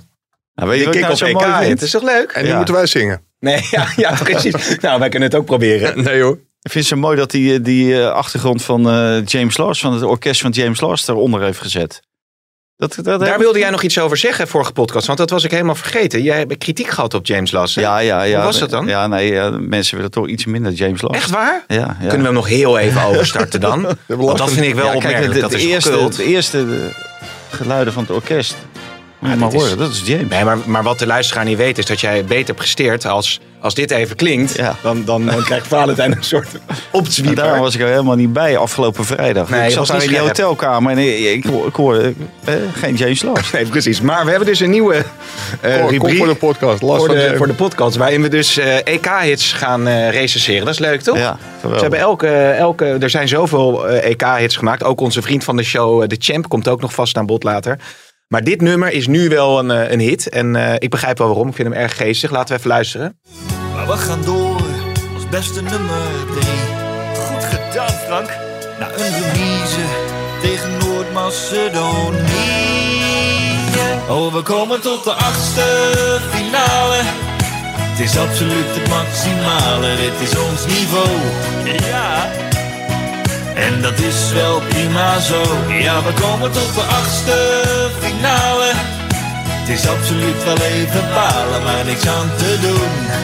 Speaker 3: Nou, weet
Speaker 2: je
Speaker 3: wat ik
Speaker 2: kick
Speaker 3: nou
Speaker 2: op
Speaker 3: zo
Speaker 2: EK,
Speaker 3: mooi
Speaker 2: het is toch leuk?
Speaker 4: En nu
Speaker 3: Ja.
Speaker 4: moeten wij zingen.
Speaker 2: Nee, *laughs* ja, ja precies. *laughs* nou, wij kunnen het ook proberen. *laughs*
Speaker 4: Nee hoor.
Speaker 3: Ik vind het zo mooi dat hij die eh, achtergrond van eh, James Lars, van het orkest van James Lars, eronder heeft gezet. Dat, dat
Speaker 2: Daar wilde jij nog iets over zeggen, vorige podcast, want dat was ik helemaal vergeten. Jij hebt kritiek gehad op James Lassen.
Speaker 3: Ja, ja, ja.
Speaker 2: Hoe was dat dan?
Speaker 3: Ja, nee, ja, mensen willen toch iets minder James Lars.
Speaker 2: Echt waar?
Speaker 3: Ja, ja.
Speaker 2: Kunnen we hem nog heel even overstarten dan? Want dat vind ik wel
Speaker 3: Ja, kijk,
Speaker 2: opmerkelijk.
Speaker 3: de,
Speaker 2: dat
Speaker 3: de,
Speaker 2: is
Speaker 3: eerste, de eerste eh, geluiden van het orkest. Maar horen, dat is James.
Speaker 2: Nee, maar, maar wat de luisteraar niet weet is dat jij beter presteert als, als dit even klinkt.
Speaker 3: Ja.
Speaker 2: Dan, dan, dan *laughs* krijgt Valentijn een soort opzwieper.
Speaker 3: daar was ik er helemaal niet bij afgelopen vrijdag.
Speaker 2: Nee,
Speaker 3: ik zat
Speaker 2: was
Speaker 3: daar in die hotelkamer en ik, ik, ik hoorde eh, geen James Lars.
Speaker 2: Nee, precies. Maar we hebben dus een nieuwe eh rubriek
Speaker 4: voor de podcast. Last
Speaker 2: voor
Speaker 4: van
Speaker 2: de, voor de podcast. Waarin we dus eh, EK-hits gaan eh recenseren. Dat is leuk, toch?
Speaker 3: Ja,
Speaker 2: Ze hebben elke, elke, er zijn zoveel eh, EK-hits gemaakt. Ook onze vriend van de show, de Champ, komt ook nog vast aan bod later. Maar dit nummer is nu wel een, eh, een hit. En eh, ik begrijp wel waarom. Ik vind hem erg geestig. Laten we even luisteren.
Speaker 8: Maar we gaan door als beste nummer drie. Goed gedaan, Frank. Na een remise tegen Noord-Macedonië. Oh, we komen tot de achtste finale. Het is absoluut het maximale, dit is ons niveau. Ja. En dat is wel prima zo. Ja, we komen tot de achtste finale. Het is absoluut wel even balen, maar niks aan te doen.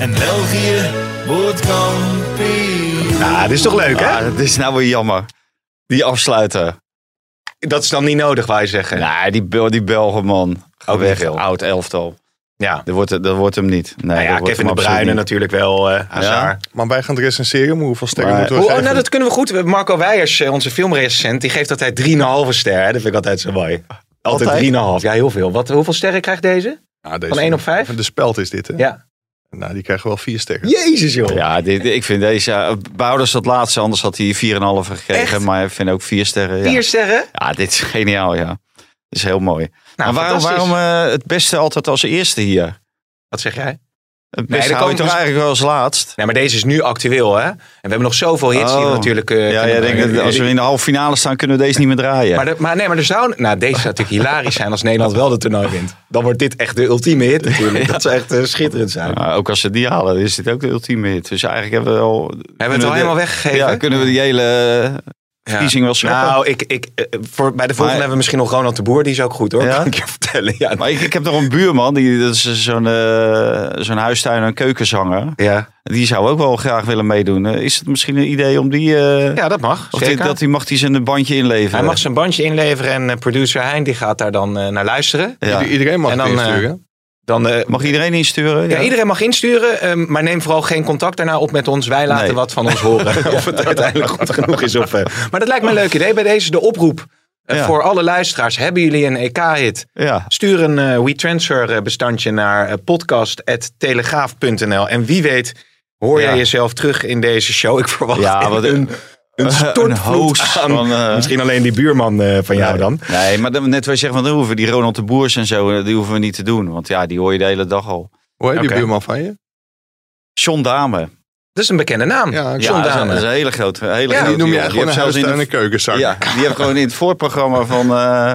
Speaker 8: En België wordt kampioen.
Speaker 2: Nou, dit is toch leuk, hè?
Speaker 3: Ja, dat is nou weer jammer. Die afsluiten.
Speaker 2: Dat is dan niet nodig, je zeggen.
Speaker 3: Nee, die, Bel die Belgen, man. Ga
Speaker 2: Ook
Speaker 3: weg, oud elftal.
Speaker 2: Ja.
Speaker 3: Dat wordt, dat wordt hem niet. Nee,
Speaker 2: Nou ja, Kevin de Bruyne natuurlijk wel, eh Hazard.
Speaker 4: Maar wij gaan het recenseren. Maar hoeveel sterren
Speaker 3: Maar-
Speaker 4: moeten we
Speaker 2: Oh, oh,
Speaker 4: geven?
Speaker 2: nou, dat kunnen we goed. Marco Weijers, eh, onze filmrecensent, die geeft altijd 3,5 ster. Hè? Dat vind ik altijd zo mooi. Altijd
Speaker 3: Altijd?
Speaker 2: 3,5. Ja, heel veel. Wat, hoeveel sterren krijgt deze?
Speaker 4: Ja, deze-
Speaker 2: Van één op vijf?
Speaker 4: De speld is dit, hè?
Speaker 2: Ja.
Speaker 4: Nou, die krijgen wel vier sterren.
Speaker 2: Jezus, joh.
Speaker 3: Ja, dit, ik vind deze... ja, Bouders dat laatste, anders had hij 4,5 gekregen.
Speaker 2: Echt?
Speaker 3: Maar ik vind ook 4 sterren. Ja.
Speaker 2: Vier sterren?
Speaker 3: ja, dit is geniaal, ja. Dat is heel mooi.
Speaker 2: Nou,
Speaker 3: maar waarom,
Speaker 2: fantastisch.
Speaker 3: waarom eh, het beste altijd als eerste hier?
Speaker 2: Wat zeg jij?
Speaker 3: Het beste hou je
Speaker 2: komen
Speaker 3: toch
Speaker 2: dus-
Speaker 3: eigenlijk wel als laatst?
Speaker 2: Nee, maar deze is nu actueel, hè? En we hebben nog zoveel hits die we
Speaker 3: Oh.
Speaker 2: natuurlijk... eh,
Speaker 3: ja,
Speaker 2: brengen.
Speaker 3: dat als we in de halve finale staan, kunnen we deze niet meer draaien.
Speaker 2: Maar, de- maar nee, maar er zou... Nou, deze zou natuurlijk hilarisch zijn als Nederland wel de toernooi wint. Dan wordt dit echt de ultieme hit natuurlijk. *laughs* Dat zou echt eh, schitterend zijn.
Speaker 3: Maar ook als ze die halen, is dit ook de ultieme hit. Dus eigenlijk hebben we al...
Speaker 2: Hebben we het al helemaal weggegeven?
Speaker 3: Ja, kunnen we die hele verkiezing wel schrappen.
Speaker 2: Nou, ik, ik, eh, voor, bij de volgende
Speaker 3: Maar-
Speaker 2: hebben we misschien nog Ronald de Boer. Die is ook goed hoor,
Speaker 3: Ja?
Speaker 2: kan ik je vertellen. Ja,
Speaker 3: Maar ik, ik heb nog een buurman, die, dat is zo'n eh, zo'n huistuin- en keukenzanger.
Speaker 2: ja.
Speaker 3: Die zou ook wel graag willen meedoen. Eh, Is het misschien een idee om die... eh,
Speaker 2: ja, dat mag.
Speaker 3: of die, dat die mag die zijn bandje inleveren?
Speaker 2: Hij mag zijn bandje inleveren en eh, producer Hein die gaat daar dan eh, naar luisteren.
Speaker 3: Ja.
Speaker 4: Ieder- Iedereen mag
Speaker 2: En
Speaker 4: het
Speaker 2: dan, eh. Dan, eh,
Speaker 3: Mag iedereen insturen?
Speaker 2: ja, iedereen mag insturen, eh, maar neem vooral geen contact daarna op met ons. Wij laten
Speaker 3: Nee.
Speaker 2: wat van ons horen. *laughs* of het uiteindelijk goed genoeg is. Of, eh. Maar dat lijkt me een leuk idee. Bij deze de oproep eh, voor alle luisteraars, hebben jullie een EK-hit?
Speaker 3: Ja.
Speaker 2: Stuur een WeTransfer bestandje naar podcast.telegraaf.nl. En wie weet hoor jij jezelf terug in deze show. Ik verwacht
Speaker 3: Ja, wat
Speaker 2: een, een stortvloed aan-
Speaker 3: van, eh,
Speaker 2: Misschien alleen die buurman eh, van jou dan.
Speaker 3: Nee, maar net wat je zegt, van, dan hoeven die Ronald de Boers en zo, eh, die hoeven we niet te doen. Want ja, die hoor je de hele dag al.
Speaker 4: Hoe heet die buurman van je?
Speaker 3: John Dame.
Speaker 2: Dat is een bekende naam.
Speaker 4: Ja,
Speaker 2: John
Speaker 3: ja, dat is een-
Speaker 2: Dame.
Speaker 3: dat is een hele grote. Hele
Speaker 2: Ja,
Speaker 3: grote
Speaker 4: Die noem je echt gewoon
Speaker 3: zelfs in de-
Speaker 4: en keukenzak.
Speaker 3: Ja, die heeft gewoon in het voorprogramma van, eh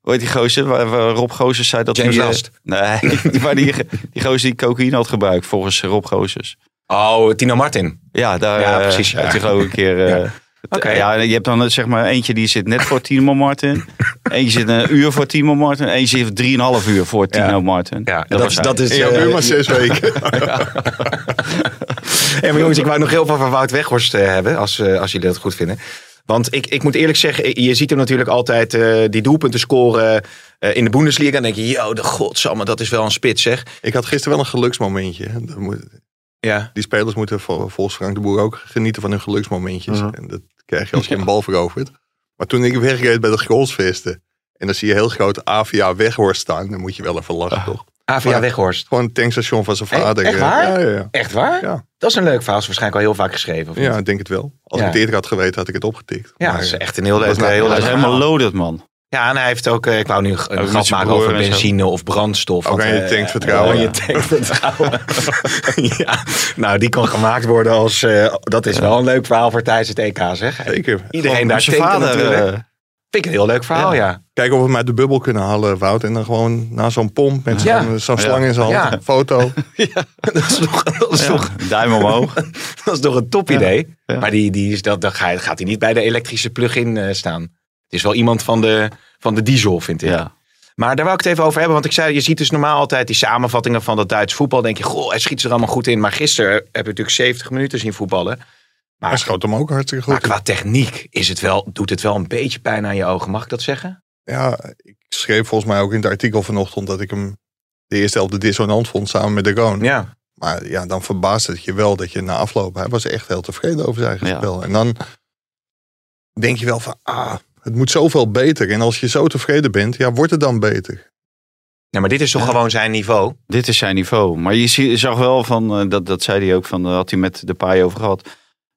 Speaker 3: hoe heet die gozer, waar, waar Rob Gozers zei dat
Speaker 2: James
Speaker 3: hij... eh,
Speaker 2: Last.
Speaker 3: Nee, *laughs* waar die, die gozer die cocaïne had gebruikt, volgens Rob Gozers.
Speaker 2: Oh, Tino Martin.
Speaker 3: Ja, daar
Speaker 2: Ja,
Speaker 3: eh,
Speaker 2: precies, ja.
Speaker 3: heeft hij geloof ik een keer... *laughs* eh,
Speaker 2: Oké.
Speaker 3: Ja, je hebt dan eh, zeg maar eentje die zit net voor Timo Martin. *laughs* Eentje zit een uur voor Timo Martin. Eentje zit drieënhalf uur voor Tino
Speaker 2: Ja.
Speaker 3: Martin.
Speaker 2: Ja, dat,
Speaker 3: hij.
Speaker 2: dat is...
Speaker 4: En jouw
Speaker 2: eh,
Speaker 4: buurman zes *laughs* weken.
Speaker 2: Hey, maar jongens, ik wou nog heel veel van Wout Weghorst eh, hebben, als, eh, als jullie dat goed vinden. Want ik, ik moet eerlijk zeggen, je ziet hem natuurlijk altijd eh, die doelpunten scoren eh, in de Bundesliga. Dan denk je, yo, de godsamme, dat is wel een spits zeg.
Speaker 4: Ik had gisteren wel een geluksmomentje. Dat moet,
Speaker 2: Ja,
Speaker 4: die spelers moeten vol- volgens Frank de Boer ook genieten van hun geluksmomentjes.
Speaker 2: Mhm.
Speaker 4: En dat krijg je als je *laughs* een bal verovert. Maar toen ik wegreed bij de goalsvesten. En dan zie je heel groot AVA Weghorst staan. Dan moet je wel even lachen, toch?
Speaker 2: AVA
Speaker 4: Maar-
Speaker 2: Weghorst.
Speaker 4: Gewoon het tankstation van zijn vader.
Speaker 2: echt waar?
Speaker 4: Ja, ja, ja.
Speaker 2: Echt waar?
Speaker 4: Ja.
Speaker 2: Dat is een leuk verhaal. is waarschijnlijk al heel vaak geschreven. Of
Speaker 4: Ja, ik denk het wel. Als
Speaker 2: Ja.
Speaker 4: ik het eerder had geweten, had ik het opgetikt.
Speaker 2: ja
Speaker 4: Maar,
Speaker 2: dat is echt een heel leuk,
Speaker 4: nou-
Speaker 2: leuk
Speaker 3: is helemaal loaded, man.
Speaker 2: Ja, en hij heeft ook, eh, ik wou nu een grap maken over benzine of brandstof.
Speaker 4: Oranje
Speaker 2: want, eh,
Speaker 4: tankvertrouwen.
Speaker 2: Oranje tankvertrouwen. *laughs* ja, nou die kan gemaakt worden als, eh, dat is wel een leuk verhaal voor tijdens het EK zeg.
Speaker 4: Zeker.
Speaker 2: Iedereen daar tanken
Speaker 3: vader,
Speaker 2: natuurlijk.
Speaker 3: eh,
Speaker 2: Vind ik een heel leuk verhaal, ja.
Speaker 4: Kijken of we hem uit de bubbel kunnen halen, Wout. En dan gewoon naar zo'n pomp met
Speaker 2: Ja.
Speaker 4: zo'n zo'n
Speaker 3: Ja.
Speaker 4: slang in zijn hand. *laughs*
Speaker 2: Ja.
Speaker 4: Foto.
Speaker 2: dat is toch, dat is
Speaker 3: ja,
Speaker 2: toch,
Speaker 3: duim omhoog. *laughs*
Speaker 2: dat is toch een top idee.
Speaker 3: Ja.
Speaker 2: Maar die, die is, dat, dan ga- gaat hij niet bij de elektrische plug-in staan. Het is wel iemand van de, van de diesel, vind ik.
Speaker 3: Ja.
Speaker 2: Maar daar wou ik het even over hebben. Want ik zei, je ziet dus normaal altijd die samenvattingen van dat Duits voetbal. denk je, goh, hij schiet ze er allemaal goed in. Maar gisteren heb je natuurlijk 70 minuten zien voetballen.
Speaker 4: Hij
Speaker 2: Maar,
Speaker 4: schoot hem ook hartstikke goed.
Speaker 2: maar qua techniek is het wel, doet het wel een beetje pijn aan je ogen. Mag ik dat zeggen?
Speaker 4: Ja, ik schreef volgens mij ook in het artikel vanochtend dat ik hem de eerste helft de dissonant vond samen met de Goon.
Speaker 2: Ja.
Speaker 4: Maar ja, dan verbaast het je wel dat je na afloop, hij was echt heel tevreden over zijn eigen
Speaker 3: Ja.
Speaker 4: spel. En dan denk je wel van, ah, het moet zoveel beter. En als je zo tevreden bent, ja, wordt het dan beter.
Speaker 2: ja, maar dit is toch
Speaker 3: Ja.
Speaker 2: gewoon zijn niveau?
Speaker 3: Dit is zijn niveau. Maar je zag wel van, eh, dat, dat zei hij ook, van, daar had hij met de paai over gehad.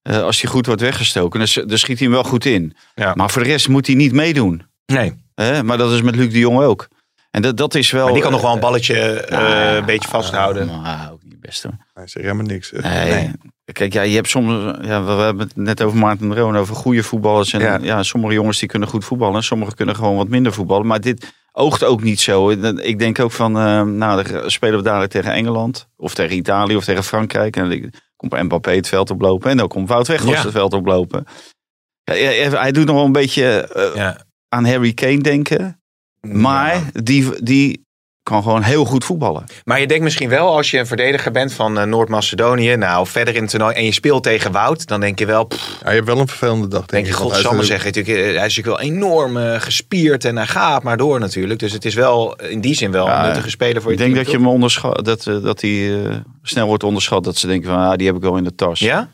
Speaker 3: Eh, als hij goed wordt weggestoken, dan, schiet hij hem wel goed in.
Speaker 2: Ja.
Speaker 3: Maar voor de rest moet hij niet meedoen.
Speaker 2: Nee.
Speaker 3: Hè? Maar dat is met Luc de Jong ook. En dat, dat is wel...
Speaker 2: Maar die kan nog wel een balletje eh,
Speaker 3: Nou,
Speaker 2: een beetje vasthouden.
Speaker 3: Nou, ook niet best hoor.
Speaker 4: Hij zegt helemaal niks.
Speaker 3: Nee.
Speaker 2: Nee.
Speaker 3: Kijk, ja, je hebt soms, ja, we, we hebben het net over Maarten de Roon, over goede voetballers. En
Speaker 2: Ja.
Speaker 3: ja. sommige jongens die kunnen goed voetballen, sommigen kunnen gewoon wat minder voetballen. Maar dit oogt ook niet zo. Ik denk ook van, eh, nou, dan spelen we dadelijk tegen Engeland, of tegen Italië, of tegen Frankrijk. En dan komt Mbappé het veld oplopen en dan komt Wout Weghorst
Speaker 2: Ja.
Speaker 3: het veld oplopen. Ja, hij- doet nog wel een beetje eh, aan Harry Kane denken. Maar die, die kan gewoon heel goed voetballen.
Speaker 2: Maar je denkt misschien wel, als je een verdediger bent van eh, Noord-Macedonië, nou verder in het toernooi, en je speelt tegen Wout, dan denk je wel, pff,
Speaker 4: Ja, je hebt wel een vervelende dag, denk,
Speaker 2: denk je,
Speaker 4: ik. want
Speaker 2: godsamme
Speaker 4: hij is
Speaker 2: zeg, natuurlijk, eh, hij is natuurlijk wel enorm eh, gespierd en hij gaat maar door natuurlijk. Dus het is wel in die zin wel
Speaker 3: Ja,
Speaker 2: een nuttige speler voor je
Speaker 3: Ik denk
Speaker 2: team,
Speaker 3: dat je hem onderschat, dat, eh, dat hij eh, snel wordt onderschat. Dat ze denken van, ah, die heb ik wel in de tas.
Speaker 2: Ja?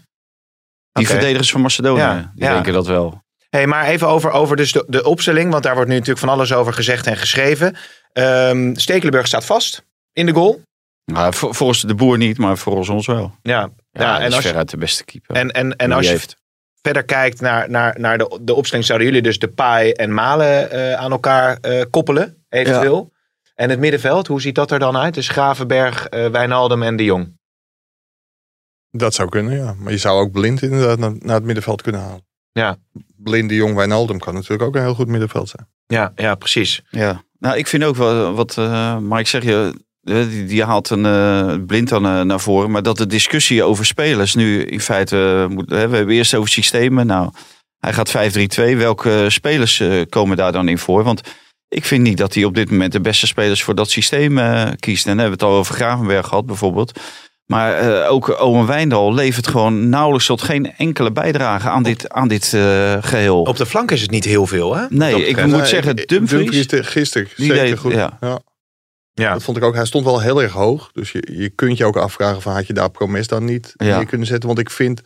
Speaker 3: Die verdedigers van Macedonië,
Speaker 2: Ja,
Speaker 3: die
Speaker 2: ja.
Speaker 3: denken dat wel.
Speaker 2: Hey, maar even over, over dus de, de opstelling, want daar wordt nu natuurlijk van alles over gezegd en geschreven. Ehm Stekelenburg staat vast in de goal.
Speaker 3: Nou, voor, volgens de boer niet, maar volgens ons wel.
Speaker 2: Ja,
Speaker 3: Ja,
Speaker 2: ja,
Speaker 3: en is
Speaker 2: als, je-
Speaker 3: veruit de beste keeper.
Speaker 2: en, en, en als je
Speaker 3: heeft.
Speaker 2: verder kijkt naar, naar, naar de, de opstelling, zouden jullie dus de Pai en Malen eh, aan elkaar eh, koppelen, eventueel. En het middenveld, hoe ziet dat er dan uit? Dus Gravenberg, eh Wijnaldum en De Jong.
Speaker 4: Dat zou kunnen, ja. Maar je zou ook blind inderdaad naar, naar het middenveld kunnen halen.
Speaker 2: Ja.
Speaker 4: Blind de Jong Wijnaldum kan natuurlijk ook een heel goed middenveld zijn.
Speaker 2: Ja, ja precies.
Speaker 3: Ja, nou, ik vind ook wel wat, eh Mike zeg je, eh, die, die haalt een eh, blind dan eh, naar voren. Maar dat de discussie over spelers nu in feite, eh, moet, hè, we hebben eerst over systemen. Nou, hij gaat 5-3-2. Welke spelers eh, komen daar dan in voor? Want ik vind niet dat hij op dit moment de beste spelers voor dat systeem eh, kiest. En dan hebben we het al over Gravenberg gehad bijvoorbeeld. Maar eh, ook Owen Wijndal levert gewoon nauwelijks tot geen enkele bijdrage aan dit, aan dit eh, geheel.
Speaker 2: Op de flank is het niet heel veel, hè?
Speaker 3: nee,
Speaker 2: Dat
Speaker 3: ik moet
Speaker 4: Nee,
Speaker 3: zeggen, Dumfries...
Speaker 4: te- gisteren
Speaker 3: Die
Speaker 4: zeker
Speaker 3: deed-
Speaker 4: goed.
Speaker 3: ja.
Speaker 4: Ja.
Speaker 2: Ja.
Speaker 4: Dat vond ik ook. Hij stond wel heel erg hoog. Dus je, je kunt je ook afvragen van had je daar Promes dan niet
Speaker 3: Ja.
Speaker 4: neer kunnen zetten. Want ik vind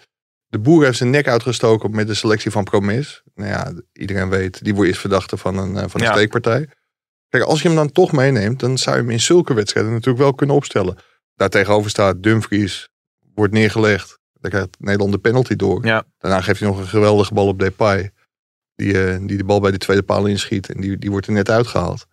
Speaker 4: De boer heeft zijn nek uitgestoken met de selectie van Promis. Nou ja, iedereen weet, die wordt is verdachte van een, eh, van een
Speaker 2: Ja.
Speaker 4: steekpartij. Kijk, als je hem dan toch meeneemt, dan zou je hem in zulke wedstrijden natuurlijk wel kunnen opstellen. Daartegenover staat Dumfries, wordt neergelegd. Dan krijgt Nederland de penalty door.
Speaker 2: Ja.
Speaker 4: Daarna geeft hij nog een geweldige bal op Depay. Die, eh, die de bal bij de tweede paal inschiet. En die, die wordt er net uitgehaald.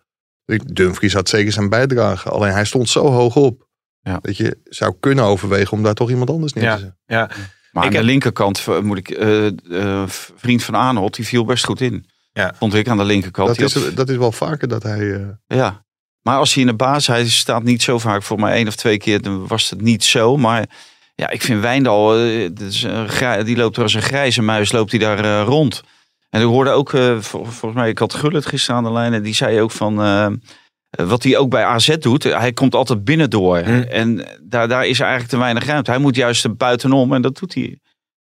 Speaker 4: Dumfries had zeker zijn bijdrage. Alleen hij stond zo hoog op.
Speaker 3: Ja.
Speaker 4: Dat je zou kunnen overwegen om daar toch iemand anders neer te
Speaker 2: Ja.
Speaker 4: zetten.
Speaker 2: Ja,
Speaker 3: Maar
Speaker 2: Ik
Speaker 3: aan
Speaker 2: heb-
Speaker 3: de linkerkant eh, moet ik. eh, eh, vriend van Arnold, die viel best goed in.
Speaker 2: Ja.
Speaker 3: Vond ik aan de linkerkant.
Speaker 4: Dat is,
Speaker 3: had-
Speaker 4: dat is wel vaker dat hij... eh,
Speaker 3: Ja. Maar als hij in de baas, hij staat niet zo vaak. Voor mij één of twee keer dan was het niet zo. Maar ja, ik vind Wijndal, eh, dat is een grij- die loopt er als een grijze muis, loopt hij daar eh, rond. En ik hoorde ook, eh, vol- volgens mij, ik had Gullit gisteren aan de lijn. En die zei ook van, eh, wat hij ook bij AZ doet. Hij komt altijd binnendoor.
Speaker 2: Hm.
Speaker 3: En daar, daar is eigenlijk te weinig ruimte. Hij moet juist buitenom en dat doet hij,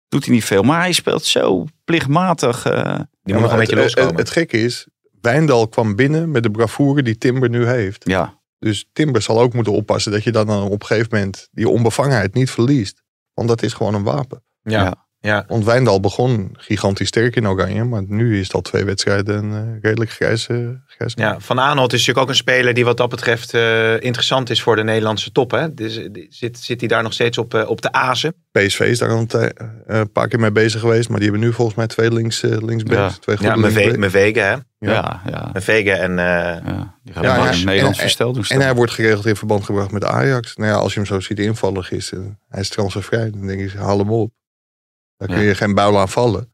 Speaker 3: doet hij niet veel. Maar hij speelt zo plichtmatig. eh,
Speaker 2: die moet
Speaker 4: ja,
Speaker 2: nog een
Speaker 4: maar
Speaker 2: beetje
Speaker 4: het,
Speaker 2: loskomen.
Speaker 4: Het, het gekke is, Wijndal kwam binnen met de bravoure die Timber nu heeft.
Speaker 3: ja,
Speaker 4: Dus Timber zal ook moeten oppassen dat je dan op een gegeven moment die onbevangenheid niet verliest. Want dat is gewoon een wapen.
Speaker 2: ja.
Speaker 3: ja.
Speaker 2: Ja.
Speaker 4: Want Wijndal begon gigantisch sterk in Oranje. Maar nu is al twee wedstrijden een eh, redelijk grijze, grijze
Speaker 2: Ja, Van Aanholt is natuurlijk ook een speler die wat dat betreft eh, interessant is voor de Nederlandse top. Hè? Dus, eh, zit, zit hij daar nog steeds op, eh, op de azen?
Speaker 4: PSV is daar al een, eh, een paar keer mee bezig geweest. Maar die hebben nu volgens mij twee links, eh linksbacks.
Speaker 3: Ja.
Speaker 4: Twee goede
Speaker 2: Ja. Mevege, hè?
Speaker 3: ja, ja.
Speaker 2: Mevege en... eh,
Speaker 3: ja. Die gaan
Speaker 4: Ja,
Speaker 3: in Nederlands
Speaker 4: En-
Speaker 3: verstel doen staan.
Speaker 4: En hij wordt geregeld in verband gebracht met Ajax. Nou ja, als je hem zo ziet invallen gisteren. Hij is transfervrij. Dan denk je, haal hem op. Daar kun
Speaker 3: Ja.
Speaker 4: je geen buil aan vallen.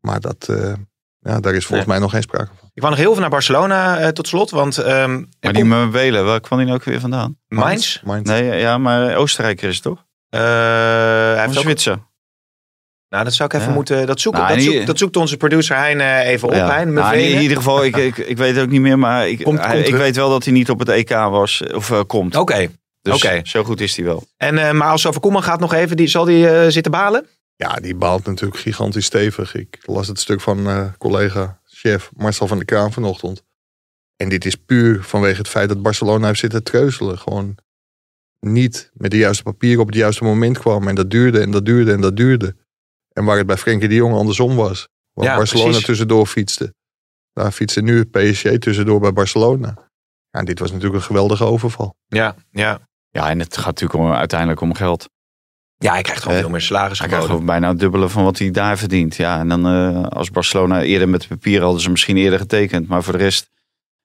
Speaker 4: Maar dat, eh, ja, daar is volgens mij nog geen sprake van.
Speaker 2: ik wou nog heel veel naar Barcelona eh, tot slot, want... ehm
Speaker 3: Maar die Mabelen, waar kwam die nou ook weer vandaan?
Speaker 2: Mainz?
Speaker 4: Mainz.
Speaker 3: Nee, ja, maar Oostenrijker is het toch?
Speaker 2: Eh, hij ook,
Speaker 3: Zwitser.
Speaker 2: nou, dat zou ik even
Speaker 3: Ja.
Speaker 2: moeten... Dat, zoeken,
Speaker 3: Nou,
Speaker 2: dat, zoekt, dat zoekt onze producer Hein even op.
Speaker 3: Ja.
Speaker 2: Hein,
Speaker 3: Nou, in ieder geval, ik, ik, ik weet het ook niet meer, maar ik,
Speaker 2: Komt-
Speaker 3: hij-
Speaker 2: komt
Speaker 3: ik weet wel dat hij niet op het EK was, of komt.
Speaker 2: Oké.
Speaker 3: Dus
Speaker 2: oké.
Speaker 3: zo goed is hij wel.
Speaker 2: En, eh, maar als het over Koeman gaat nog even, die, zal die eh, zitten balen?
Speaker 4: Ja, die baalt natuurlijk gigantisch stevig. Ik las het stuk van eh, collega, chef Marcel van der Kraan vanochtend. En dit is puur vanwege het feit dat Barcelona heeft zitten treuzelen. Gewoon niet met de juiste papieren op het juiste moment kwam. En dat duurde en dat duurde en dat duurde. En waar het bij Frenkie de Jong andersom was. Waar
Speaker 2: Ja,
Speaker 4: Barcelona
Speaker 2: precies.
Speaker 4: tussendoor fietste. Daar fietste nu PSG tussendoor bij Barcelona. Ja, en dit was natuurlijk een geweldige overval.
Speaker 2: Ja, ja.
Speaker 3: Ja, en het gaat natuurlijk om, uiteindelijk om geld.
Speaker 2: Ja, hij krijgt gewoon
Speaker 3: Eh,
Speaker 2: veel meer salaris
Speaker 3: Hij krijgt gewoon bijna het dubbele van wat hij daar verdient. Ja, en dan eh, als Barcelona eerder met papier hadden ze misschien eerder getekend. Maar voor de rest,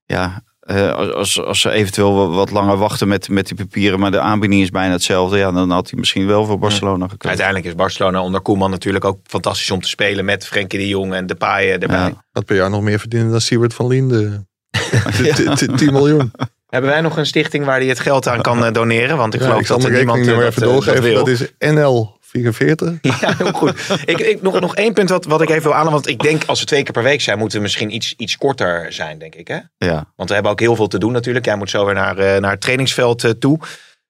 Speaker 3: ja, eh, als- als, als ze eventueel wa- wat langer wachten met, met die papieren, maar de aanbieding is bijna hetzelfde. Ja, dan had hij misschien wel voor Barcelona gekozen.
Speaker 2: Uiteindelijk is Barcelona onder Koeman natuurlijk ook fantastisch om te spelen met Frenkie de Jong en Depay eh, erbij.
Speaker 3: Ja.
Speaker 4: Dat per jaar nog meer verdienen dan Siewert van Linden. *laughs* 10 miljoen.
Speaker 2: Hebben wij nog een stichting waar hij het geld aan kan eh, doneren? Want ik geloof
Speaker 4: ik
Speaker 2: dat er niemand eh, dat,
Speaker 4: even
Speaker 2: eh,
Speaker 4: doorgeven.
Speaker 2: dat
Speaker 4: is NL44. *laughs*
Speaker 2: Ja, heel goed. ik, ik, nog, nog één punt wat, wat ik even wil aanhalen. Want ik denk als we twee keer per week zijn, moeten we misschien iets, iets korter zijn, denk ik. Hè?
Speaker 3: Ja.
Speaker 2: Want we hebben ook heel veel te doen natuurlijk. Jij moet zo weer naar, naar het trainingsveld toe.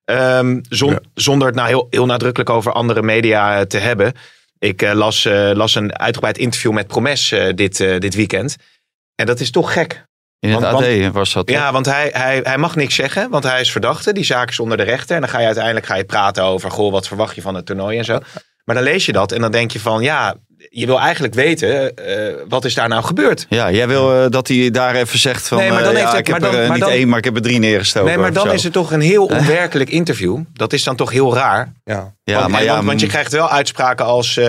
Speaker 2: Ehm, zon-
Speaker 4: Ja.
Speaker 2: Zonder het nou heel, heel nadrukkelijk over andere media te hebben. Ik las, las een uitgebreid interview met Promes dit, dit weekend. En dat is toch gek.
Speaker 3: In het
Speaker 2: Want-
Speaker 3: AD was dat. toch?
Speaker 2: Ja, want hij, hij, hij mag niks zeggen, want hij is verdachte. Die zaak is onder de rechter. En dan ga je uiteindelijk ga je praten over, goh, wat verwacht je van het toernooi en zo. Maar dan lees je dat en dan denk je van, ja, je wil eigenlijk weten, eh, wat is daar nou gebeurd?
Speaker 3: Ja, jij wil eh, dat hij daar even zegt van,
Speaker 2: Nee, maar dan
Speaker 3: eh,
Speaker 2: heeft
Speaker 3: ja,
Speaker 2: het-
Speaker 3: ik heb
Speaker 2: maar dan-
Speaker 3: er eh, niet
Speaker 2: dan-
Speaker 3: één, maar ik heb er drie neergestoken.
Speaker 2: nee, maar dan is het toch een heel *laughs* onwerkelijk interview. Dat is dan toch heel raar.
Speaker 4: Ja.
Speaker 3: Ja,
Speaker 2: want,
Speaker 3: maar ja,
Speaker 2: want, want je krijgt wel uitspraken als...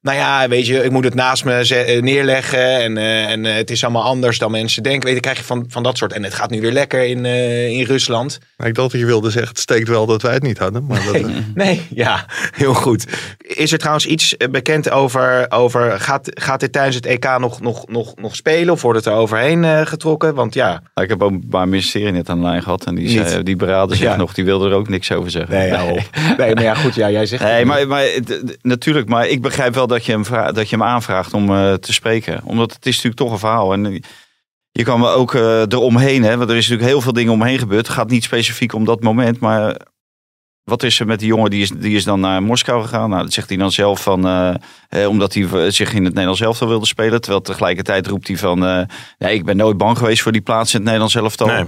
Speaker 2: nou ja, weet je, ik moet het naast me eh, neerleggen. En, eh, en eh, het is allemaal anders dan mensen denken. Weet je, dan krijg je van, van dat soort. En het gaat nu weer lekker in, eh, in Rusland.
Speaker 4: Maar ik dacht dat je wilde zeggen, het steekt wel dat wij het niet hadden. Maar dat, eh,
Speaker 2: Nee, ja, heel goed. Is er trouwens iets bekend over, over gaat, gaat dit tijdens het EK nog, nog, nog, nog spelen? Of wordt het er overheen eh, getrokken? Want ja,
Speaker 3: Nou, ik heb ook een paar ministerie net aan de lijn gehad en die, zei, die beraden zich
Speaker 2: Ja.
Speaker 3: nog, die wilden er ook niks over zeggen.
Speaker 2: nee, nee, maar ja, goed, ja, jij zegt
Speaker 3: Nee, maar, maar natuurlijk, maar ik begrijp wel dat je hem, dat je hem aanvraagt om eh, te spreken. Omdat het is natuurlijk toch een verhaal. En eh, je kan wel ook eh eromheen, hè, want er is natuurlijk heel veel dingen omheen gebeurd. Het gaat niet specifiek om dat moment, maar wat is er met die jongen? Die is, die is dan naar Moskou gegaan. Nou, dat zegt hij dan zelf van, omdat hij zich in het Nederlands elftal wilde spelen. Terwijl tegelijkertijd roept hij van, nee, ik ben nooit bang geweest voor die plaats in het Nederlands elftal.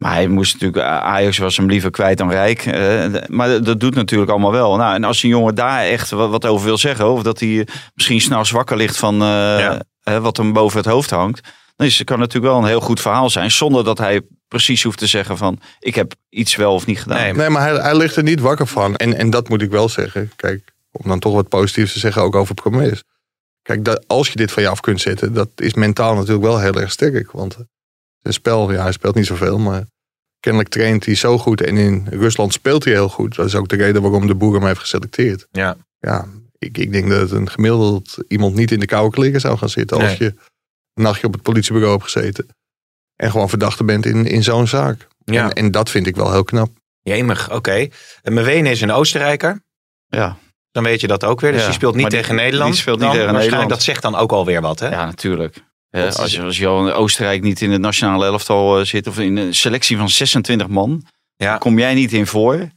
Speaker 3: Maar hij moest natuurlijk, Ajax was hem liever kwijt dan rijk. Eh, maar dat doet natuurlijk allemaal wel. Nou, en als een jongen daar echt wat, wat over wil zeggen, of dat hij misschien snel zwakker ligt van eh, hè, wat hem boven het hoofd hangt, dan is, kan het natuurlijk wel een heel goed verhaal zijn. Zonder dat hij precies hoeft te zeggen van ik heb iets wel of niet gedaan.
Speaker 2: Nee,
Speaker 4: Nee, maar hij, hij ligt er niet wakker van. En, en dat moet ik wel zeggen. Kijk, om dan toch wat positiefs te zeggen ook over Prometheus. Kijk, dat, als je dit van je af kunt zetten, dat is mentaal natuurlijk wel heel erg sterk. Want eh, zijn spel, ja, hij speelt niet zoveel, maar kennelijk traint hij zo goed. En in Rusland speelt hij heel goed. Dat is ook de reden waarom de boer hem heeft geselecteerd.
Speaker 2: Ja.
Speaker 4: Ja, ik, ik denk dat een gemiddeld iemand niet in de koude kleren zou gaan zitten als
Speaker 2: Nee.
Speaker 4: je een nachtje op het politiebureau hebt gezeten. En gewoon verdachte bent in, in zo'n zaak.
Speaker 2: Ja.
Speaker 4: En, en dat vind ik wel heel knap.
Speaker 2: Jemig, oké. En Mewene is een Oostenrijker.
Speaker 3: Ja,
Speaker 2: Dan weet je dat ook weer. Dus
Speaker 3: Ja,
Speaker 2: die speelt niet
Speaker 3: maar die-
Speaker 2: tegen Nederland.
Speaker 3: die speelt niet
Speaker 2: dan.
Speaker 3: tegen
Speaker 2: Waarschijnlijk,
Speaker 3: Nederland.
Speaker 2: Dat zegt dan ook alweer wat, hè?
Speaker 3: ja natuurlijk.
Speaker 2: Is-
Speaker 3: als, je, als je al in Oostenrijk niet in het nationale elftal eh, zit of in een selectie van 26 man,
Speaker 2: Ja.
Speaker 3: kom jij niet in voor.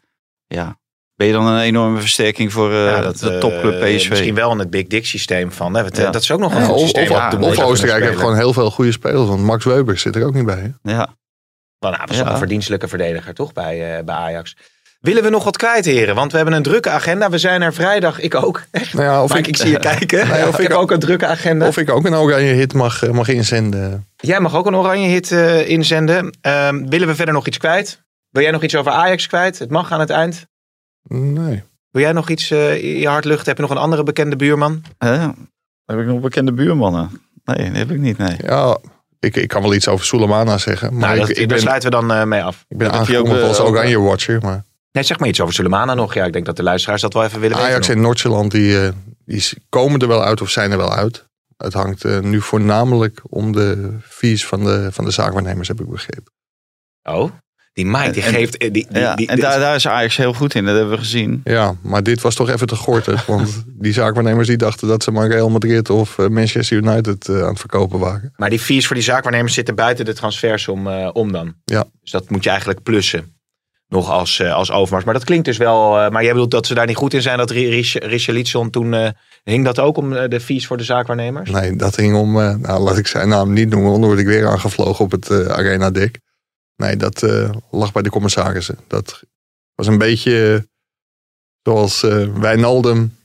Speaker 3: Ja, ben je dan een enorme versterking voor eh,
Speaker 2: Ja, dat,
Speaker 3: de
Speaker 2: eh,
Speaker 3: topclub PSV?
Speaker 2: Misschien wel in het Big Dick systeem van. Hè?
Speaker 3: Ja.
Speaker 2: Dat is ook nog een
Speaker 4: Ja,
Speaker 2: goed systeem.
Speaker 4: of,
Speaker 2: de
Speaker 4: of Oostenrijk heeft gewoon heel veel goede spelers. Want Max Weber zit er ook niet bij. hè?
Speaker 3: Ja.
Speaker 2: Wel, nou, dat is toch
Speaker 3: Ja.
Speaker 2: een verdienstelijke verdediger, toch, bij, eh, bij Ajax. Willen we nog wat kwijt, heren? Want we hebben een drukke agenda. We zijn er vrijdag. Ik ook. Echt. *laughs*
Speaker 4: Nou ja, of,
Speaker 2: Mike, ik, zie je *laughs* kijken.
Speaker 4: Nee, of *laughs*
Speaker 2: ik heb
Speaker 4: ik-
Speaker 2: ook een drukke agenda.
Speaker 4: of ik ook een oranje hit mag, eh, mag inzenden.
Speaker 2: Jij mag ook een oranje hit eh, inzenden. Ehm, willen we verder nog iets kwijt? Wil jij nog iets over Ajax kwijt? Het mag aan het eind.
Speaker 4: Nee.
Speaker 2: Wil jij nog iets eh, in je hart luchten? Heb je nog een andere bekende buurman?
Speaker 3: Hè? Heb ik nog bekende buurmannen? Nee, dat heb ik niet. Nee.
Speaker 4: Ja, ik, ik kan wel iets over Sulemana zeggen. Maar
Speaker 2: nou, dat,
Speaker 4: ik, ik
Speaker 2: daar sluiten we dan mee af.
Speaker 4: ik ben
Speaker 3: dat die ook,
Speaker 4: aangekondigd als oranje watcher. Maar
Speaker 2: Nee, zeg maar iets over Sulemana nog. Ja, ik denk dat de luisteraars dat wel even willen
Speaker 4: Ajax
Speaker 2: weten.
Speaker 4: en Noordjylland die, eh, die komen er wel uit of zijn er wel uit. Het hangt eh, nu voornamelijk om de fees van de, van de zaakwaarnemers, heb ik begrepen.
Speaker 2: Oh, die Mike, die geeft... eh, Die, die,
Speaker 3: Ja,
Speaker 2: die,
Speaker 3: en daar, daar is Ajax heel goed in, dat hebben we gezien.
Speaker 4: Ja, maar dit was toch even te gortig. *laughs* Want die zaakwaarnemers die dachten dat ze maar Real Madrid of Manchester United eh, aan het verkopen waren.
Speaker 2: Maar die fees voor die zaakwaarnemers zitten buiten de transfersom eh, om dan.
Speaker 4: Ja.
Speaker 2: Dus dat moet je eigenlijk plussen. Nog als, eh, als overmars. Maar dat klinkt dus wel... eh, maar jij bedoelt dat ze daar niet goed in zijn. Dat Richarlison toen... eh, hing dat ook om de fees voor de zaakwaarnemers?
Speaker 4: Nee, dat ging om, eh, nou laat ik zijn naam niet noemen, want dan word ik weer aangevlogen op het eh, arena dek. Nee, dat eh, lag bij de commissarissen. Dat was een beetje zoals eh Wijnaldum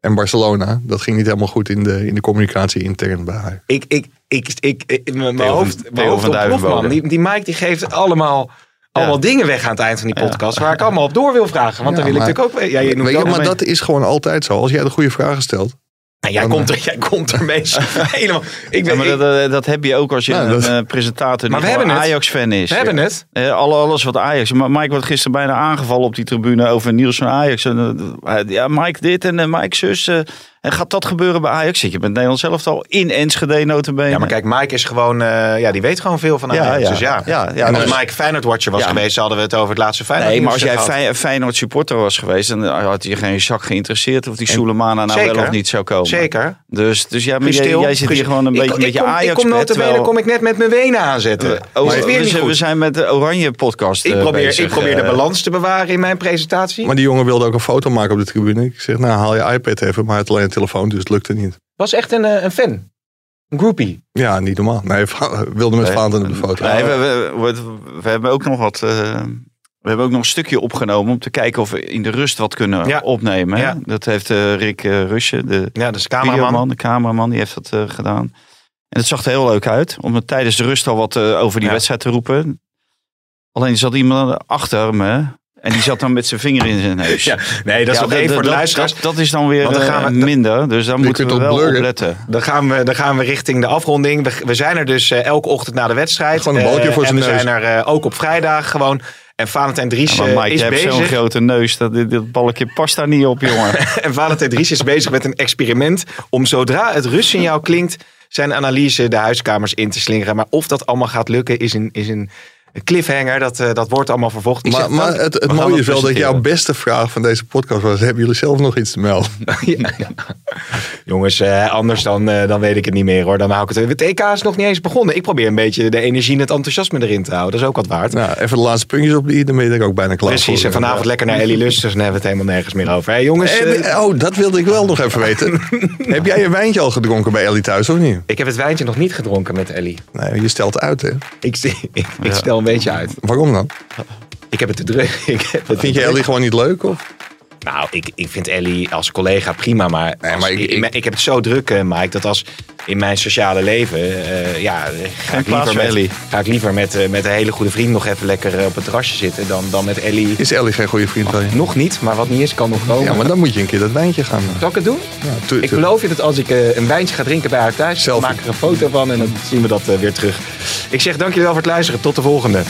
Speaker 4: en Barcelona. Dat ging niet helemaal goed in de, in de communicatie intern bij haar.
Speaker 2: Ik, ik, ik, ik, ik- mijn hoofd,
Speaker 3: Theo
Speaker 2: mijn hoofd
Speaker 3: van.
Speaker 2: Die, die Mike die geeft allemaal, allemaal dingen weg aan het eind van die
Speaker 3: Ja.
Speaker 2: podcast. Waar ik allemaal op door wil vragen. Want
Speaker 4: Ja,
Speaker 2: dan wil ik
Speaker 4: maar-
Speaker 2: natuurlijk ook... Ja, je noemt
Speaker 4: Weet je,
Speaker 2: ook
Speaker 4: maar
Speaker 2: mee-
Speaker 4: dat is gewoon altijd zo. Als jij de goede vragen stelt.
Speaker 2: Nou, jij,
Speaker 4: dan-
Speaker 2: komt er, jij komt er meestal *laughs* helemaal... Ik
Speaker 3: Ja,
Speaker 2: ben,
Speaker 3: maar
Speaker 2: ik-
Speaker 3: dat, dat, dat heb je ook als je
Speaker 4: Nou,
Speaker 3: een
Speaker 4: dat-
Speaker 3: presentator
Speaker 2: Maar
Speaker 3: die. Ajax-fan is.
Speaker 2: we hebben het.
Speaker 3: Alle, alles wat Ajax. Maar Mike wordt gisteren bijna aangevallen op die tribune over Niels van Ajax. En, eh, ja, Mike dit en eh, Mike zus. Eh, en gaat dat gebeuren bij Ajax? Zit je met Nederland zelf al in Enschede notabene?
Speaker 2: Ja, maar kijk, Mike is gewoon... eh, ja, die weet gewoon veel van
Speaker 3: Ja,
Speaker 2: Ajax.
Speaker 3: ja.
Speaker 2: Dus ja.
Speaker 3: Ja, ja,
Speaker 2: en als
Speaker 3: dus-
Speaker 2: Mike Feyenoord-watcher was
Speaker 3: Ja.
Speaker 2: geweest... hadden we het over het laatste Feyenoord
Speaker 3: Nee, maar als jij
Speaker 2: gehad.
Speaker 3: Fey- Feyenoord supporter was geweest, dan had je geen zak geïnteresseerd of die Soleimana nou
Speaker 2: Zeker.
Speaker 3: wel of niet zou komen.
Speaker 2: Zeker.
Speaker 3: Dus, dus ja, maar jij, zit hier gewoon een
Speaker 2: Ik-
Speaker 3: beetje
Speaker 2: ik
Speaker 3: met je Ajax
Speaker 2: Ik kom notabene, kom ik net met mijn wenen aanzetten.
Speaker 3: Oh,
Speaker 2: het weer
Speaker 3: we,
Speaker 2: niet
Speaker 3: zijn- we
Speaker 2: goed?
Speaker 3: zijn met de Oranje podcast
Speaker 2: Ik
Speaker 3: eh,
Speaker 2: probeer,
Speaker 3: bezig,
Speaker 2: ik probeer de
Speaker 3: eh.
Speaker 2: balans te bewaren in mijn presentatie.
Speaker 4: Maar die jongen wilde ook een foto maken op de tribune. Ik zeg, nou haal je iPad even. Maar had alleen een telefoon, dus het lukte niet.
Speaker 2: was echt een, eh, een fan. Een groupie.
Speaker 4: Ja, niet normaal. Nee, *laughs* wilde met
Speaker 3: Nee.
Speaker 4: Op de foto.
Speaker 3: Nee, we, we, we, we hebben ook nog wat. eh, we hebben ook nog een stukje opgenomen om te kijken of we in de rust wat kunnen
Speaker 2: Ja.
Speaker 3: opnemen. hè.
Speaker 2: Ja.
Speaker 3: Dat heeft eh, Rick eh, Rusje, de
Speaker 2: Ja, de cameraman.
Speaker 3: de cameraman, die heeft dat eh, gedaan. En het zag er heel leuk uit om het tijdens de rust al wat eh, over die
Speaker 2: Ja.
Speaker 3: wedstrijd te roepen. Alleen zat iemand achter me en die zat dan met zijn vinger in zijn neus. *laughs*
Speaker 2: Ja, nee, dat is
Speaker 3: Ja,
Speaker 2: nog één voor de luisteraars.
Speaker 3: Dat, dat is dan weer
Speaker 2: dan
Speaker 3: eh,
Speaker 2: gaan we-
Speaker 3: minder, dus daar moeten we wel
Speaker 4: op
Speaker 3: op letten.
Speaker 2: Dan gaan, we, dan gaan we richting de afronding. We, we zijn er dus eh, elke ochtend na de wedstrijd.
Speaker 4: Gewoon een balkje
Speaker 2: Eh,
Speaker 4: voor
Speaker 2: en
Speaker 4: zijn
Speaker 2: we
Speaker 4: neus.
Speaker 2: zijn er eh, ook op vrijdag gewoon. En Valentijn Dries
Speaker 3: Ja,
Speaker 2: eh,
Speaker 3: maar Mike,
Speaker 2: is
Speaker 3: je hebt zo'n grote neus, dat dit, dit balkje past daar niet op, jongen. *laughs*
Speaker 2: En Valentijn Dries is bezig met een experiment. Om zodra het rustsignaal klinkt, zijn analyse de huiskamers in te slingeren. Maar of dat allemaal gaat lukken, is een, is een cliffhanger. Dat, eh, dat wordt allemaal vervolgd. Ik
Speaker 4: Maar,
Speaker 2: zeg,
Speaker 4: maar het, mooie is wel dat jouw beste vraag van deze podcast was... hebben jullie zelf nog iets te melden?
Speaker 2: Ja, *laughs* ja. Jongens, eh, anders dan, eh, dan weet ik het niet meer hoor. Dan hou ik het. Het EK is nog niet eens begonnen. Ik probeer een beetje de energie en het enthousiasme erin te houden. Dat is ook wat waard.
Speaker 4: Nou, even de laatste puntjes op die, dan ben je er ook bijna klaar
Speaker 2: Precies,
Speaker 4: voor.
Speaker 2: en vanavond lekker naar Ellie Lusters. Dan hebben we het helemaal nergens meer over. Hé jongens,
Speaker 4: Heb-
Speaker 2: eh,
Speaker 4: oh, dat wilde ik wel nog even weten. *laughs* Heb jij je wijntje al gedronken bij Ellie thuis of niet?
Speaker 2: ik heb het wijntje nog niet gedronken met Ellie.
Speaker 4: Nee, je stelt uit hè.
Speaker 2: Ik, *laughs* ik, ik stel een beetje uit.
Speaker 4: Waarom dan?
Speaker 2: Ik heb het te druk. *laughs* Ik heb het
Speaker 4: Vind je. Ellie gewoon niet leuk? Of?
Speaker 2: Nou, ik, ik vind Ellie als collega prima, maar,
Speaker 4: Nee,
Speaker 2: als-
Speaker 4: maar ik-
Speaker 2: ik,
Speaker 4: ik-
Speaker 2: ik, heb het zo druk, eh, Mike, dat als in mijn sociale leven, eh, ja, ga ik, liever met,
Speaker 3: Ellie.
Speaker 2: ga ik liever met, eh, met een hele goede vriend nog even lekker eh, op het terrasje zitten dan, dan met Ellie.
Speaker 4: Is Ellie geen goede vriend van je?
Speaker 2: Nog niet, maar wat niet is, kan nog komen.
Speaker 4: Ja, maar dan moet je een keer dat wijntje gaan.
Speaker 2: Zal ik het doen?
Speaker 4: Ja,
Speaker 2: Ik beloof je dat als ik eh, een wijntje ga drinken bij haar thuis, dan
Speaker 4: Selfie.
Speaker 2: maak ik er een foto van en dan zien we dat eh, weer terug. Ik zeg dankjewel voor het luisteren. Tot de volgende.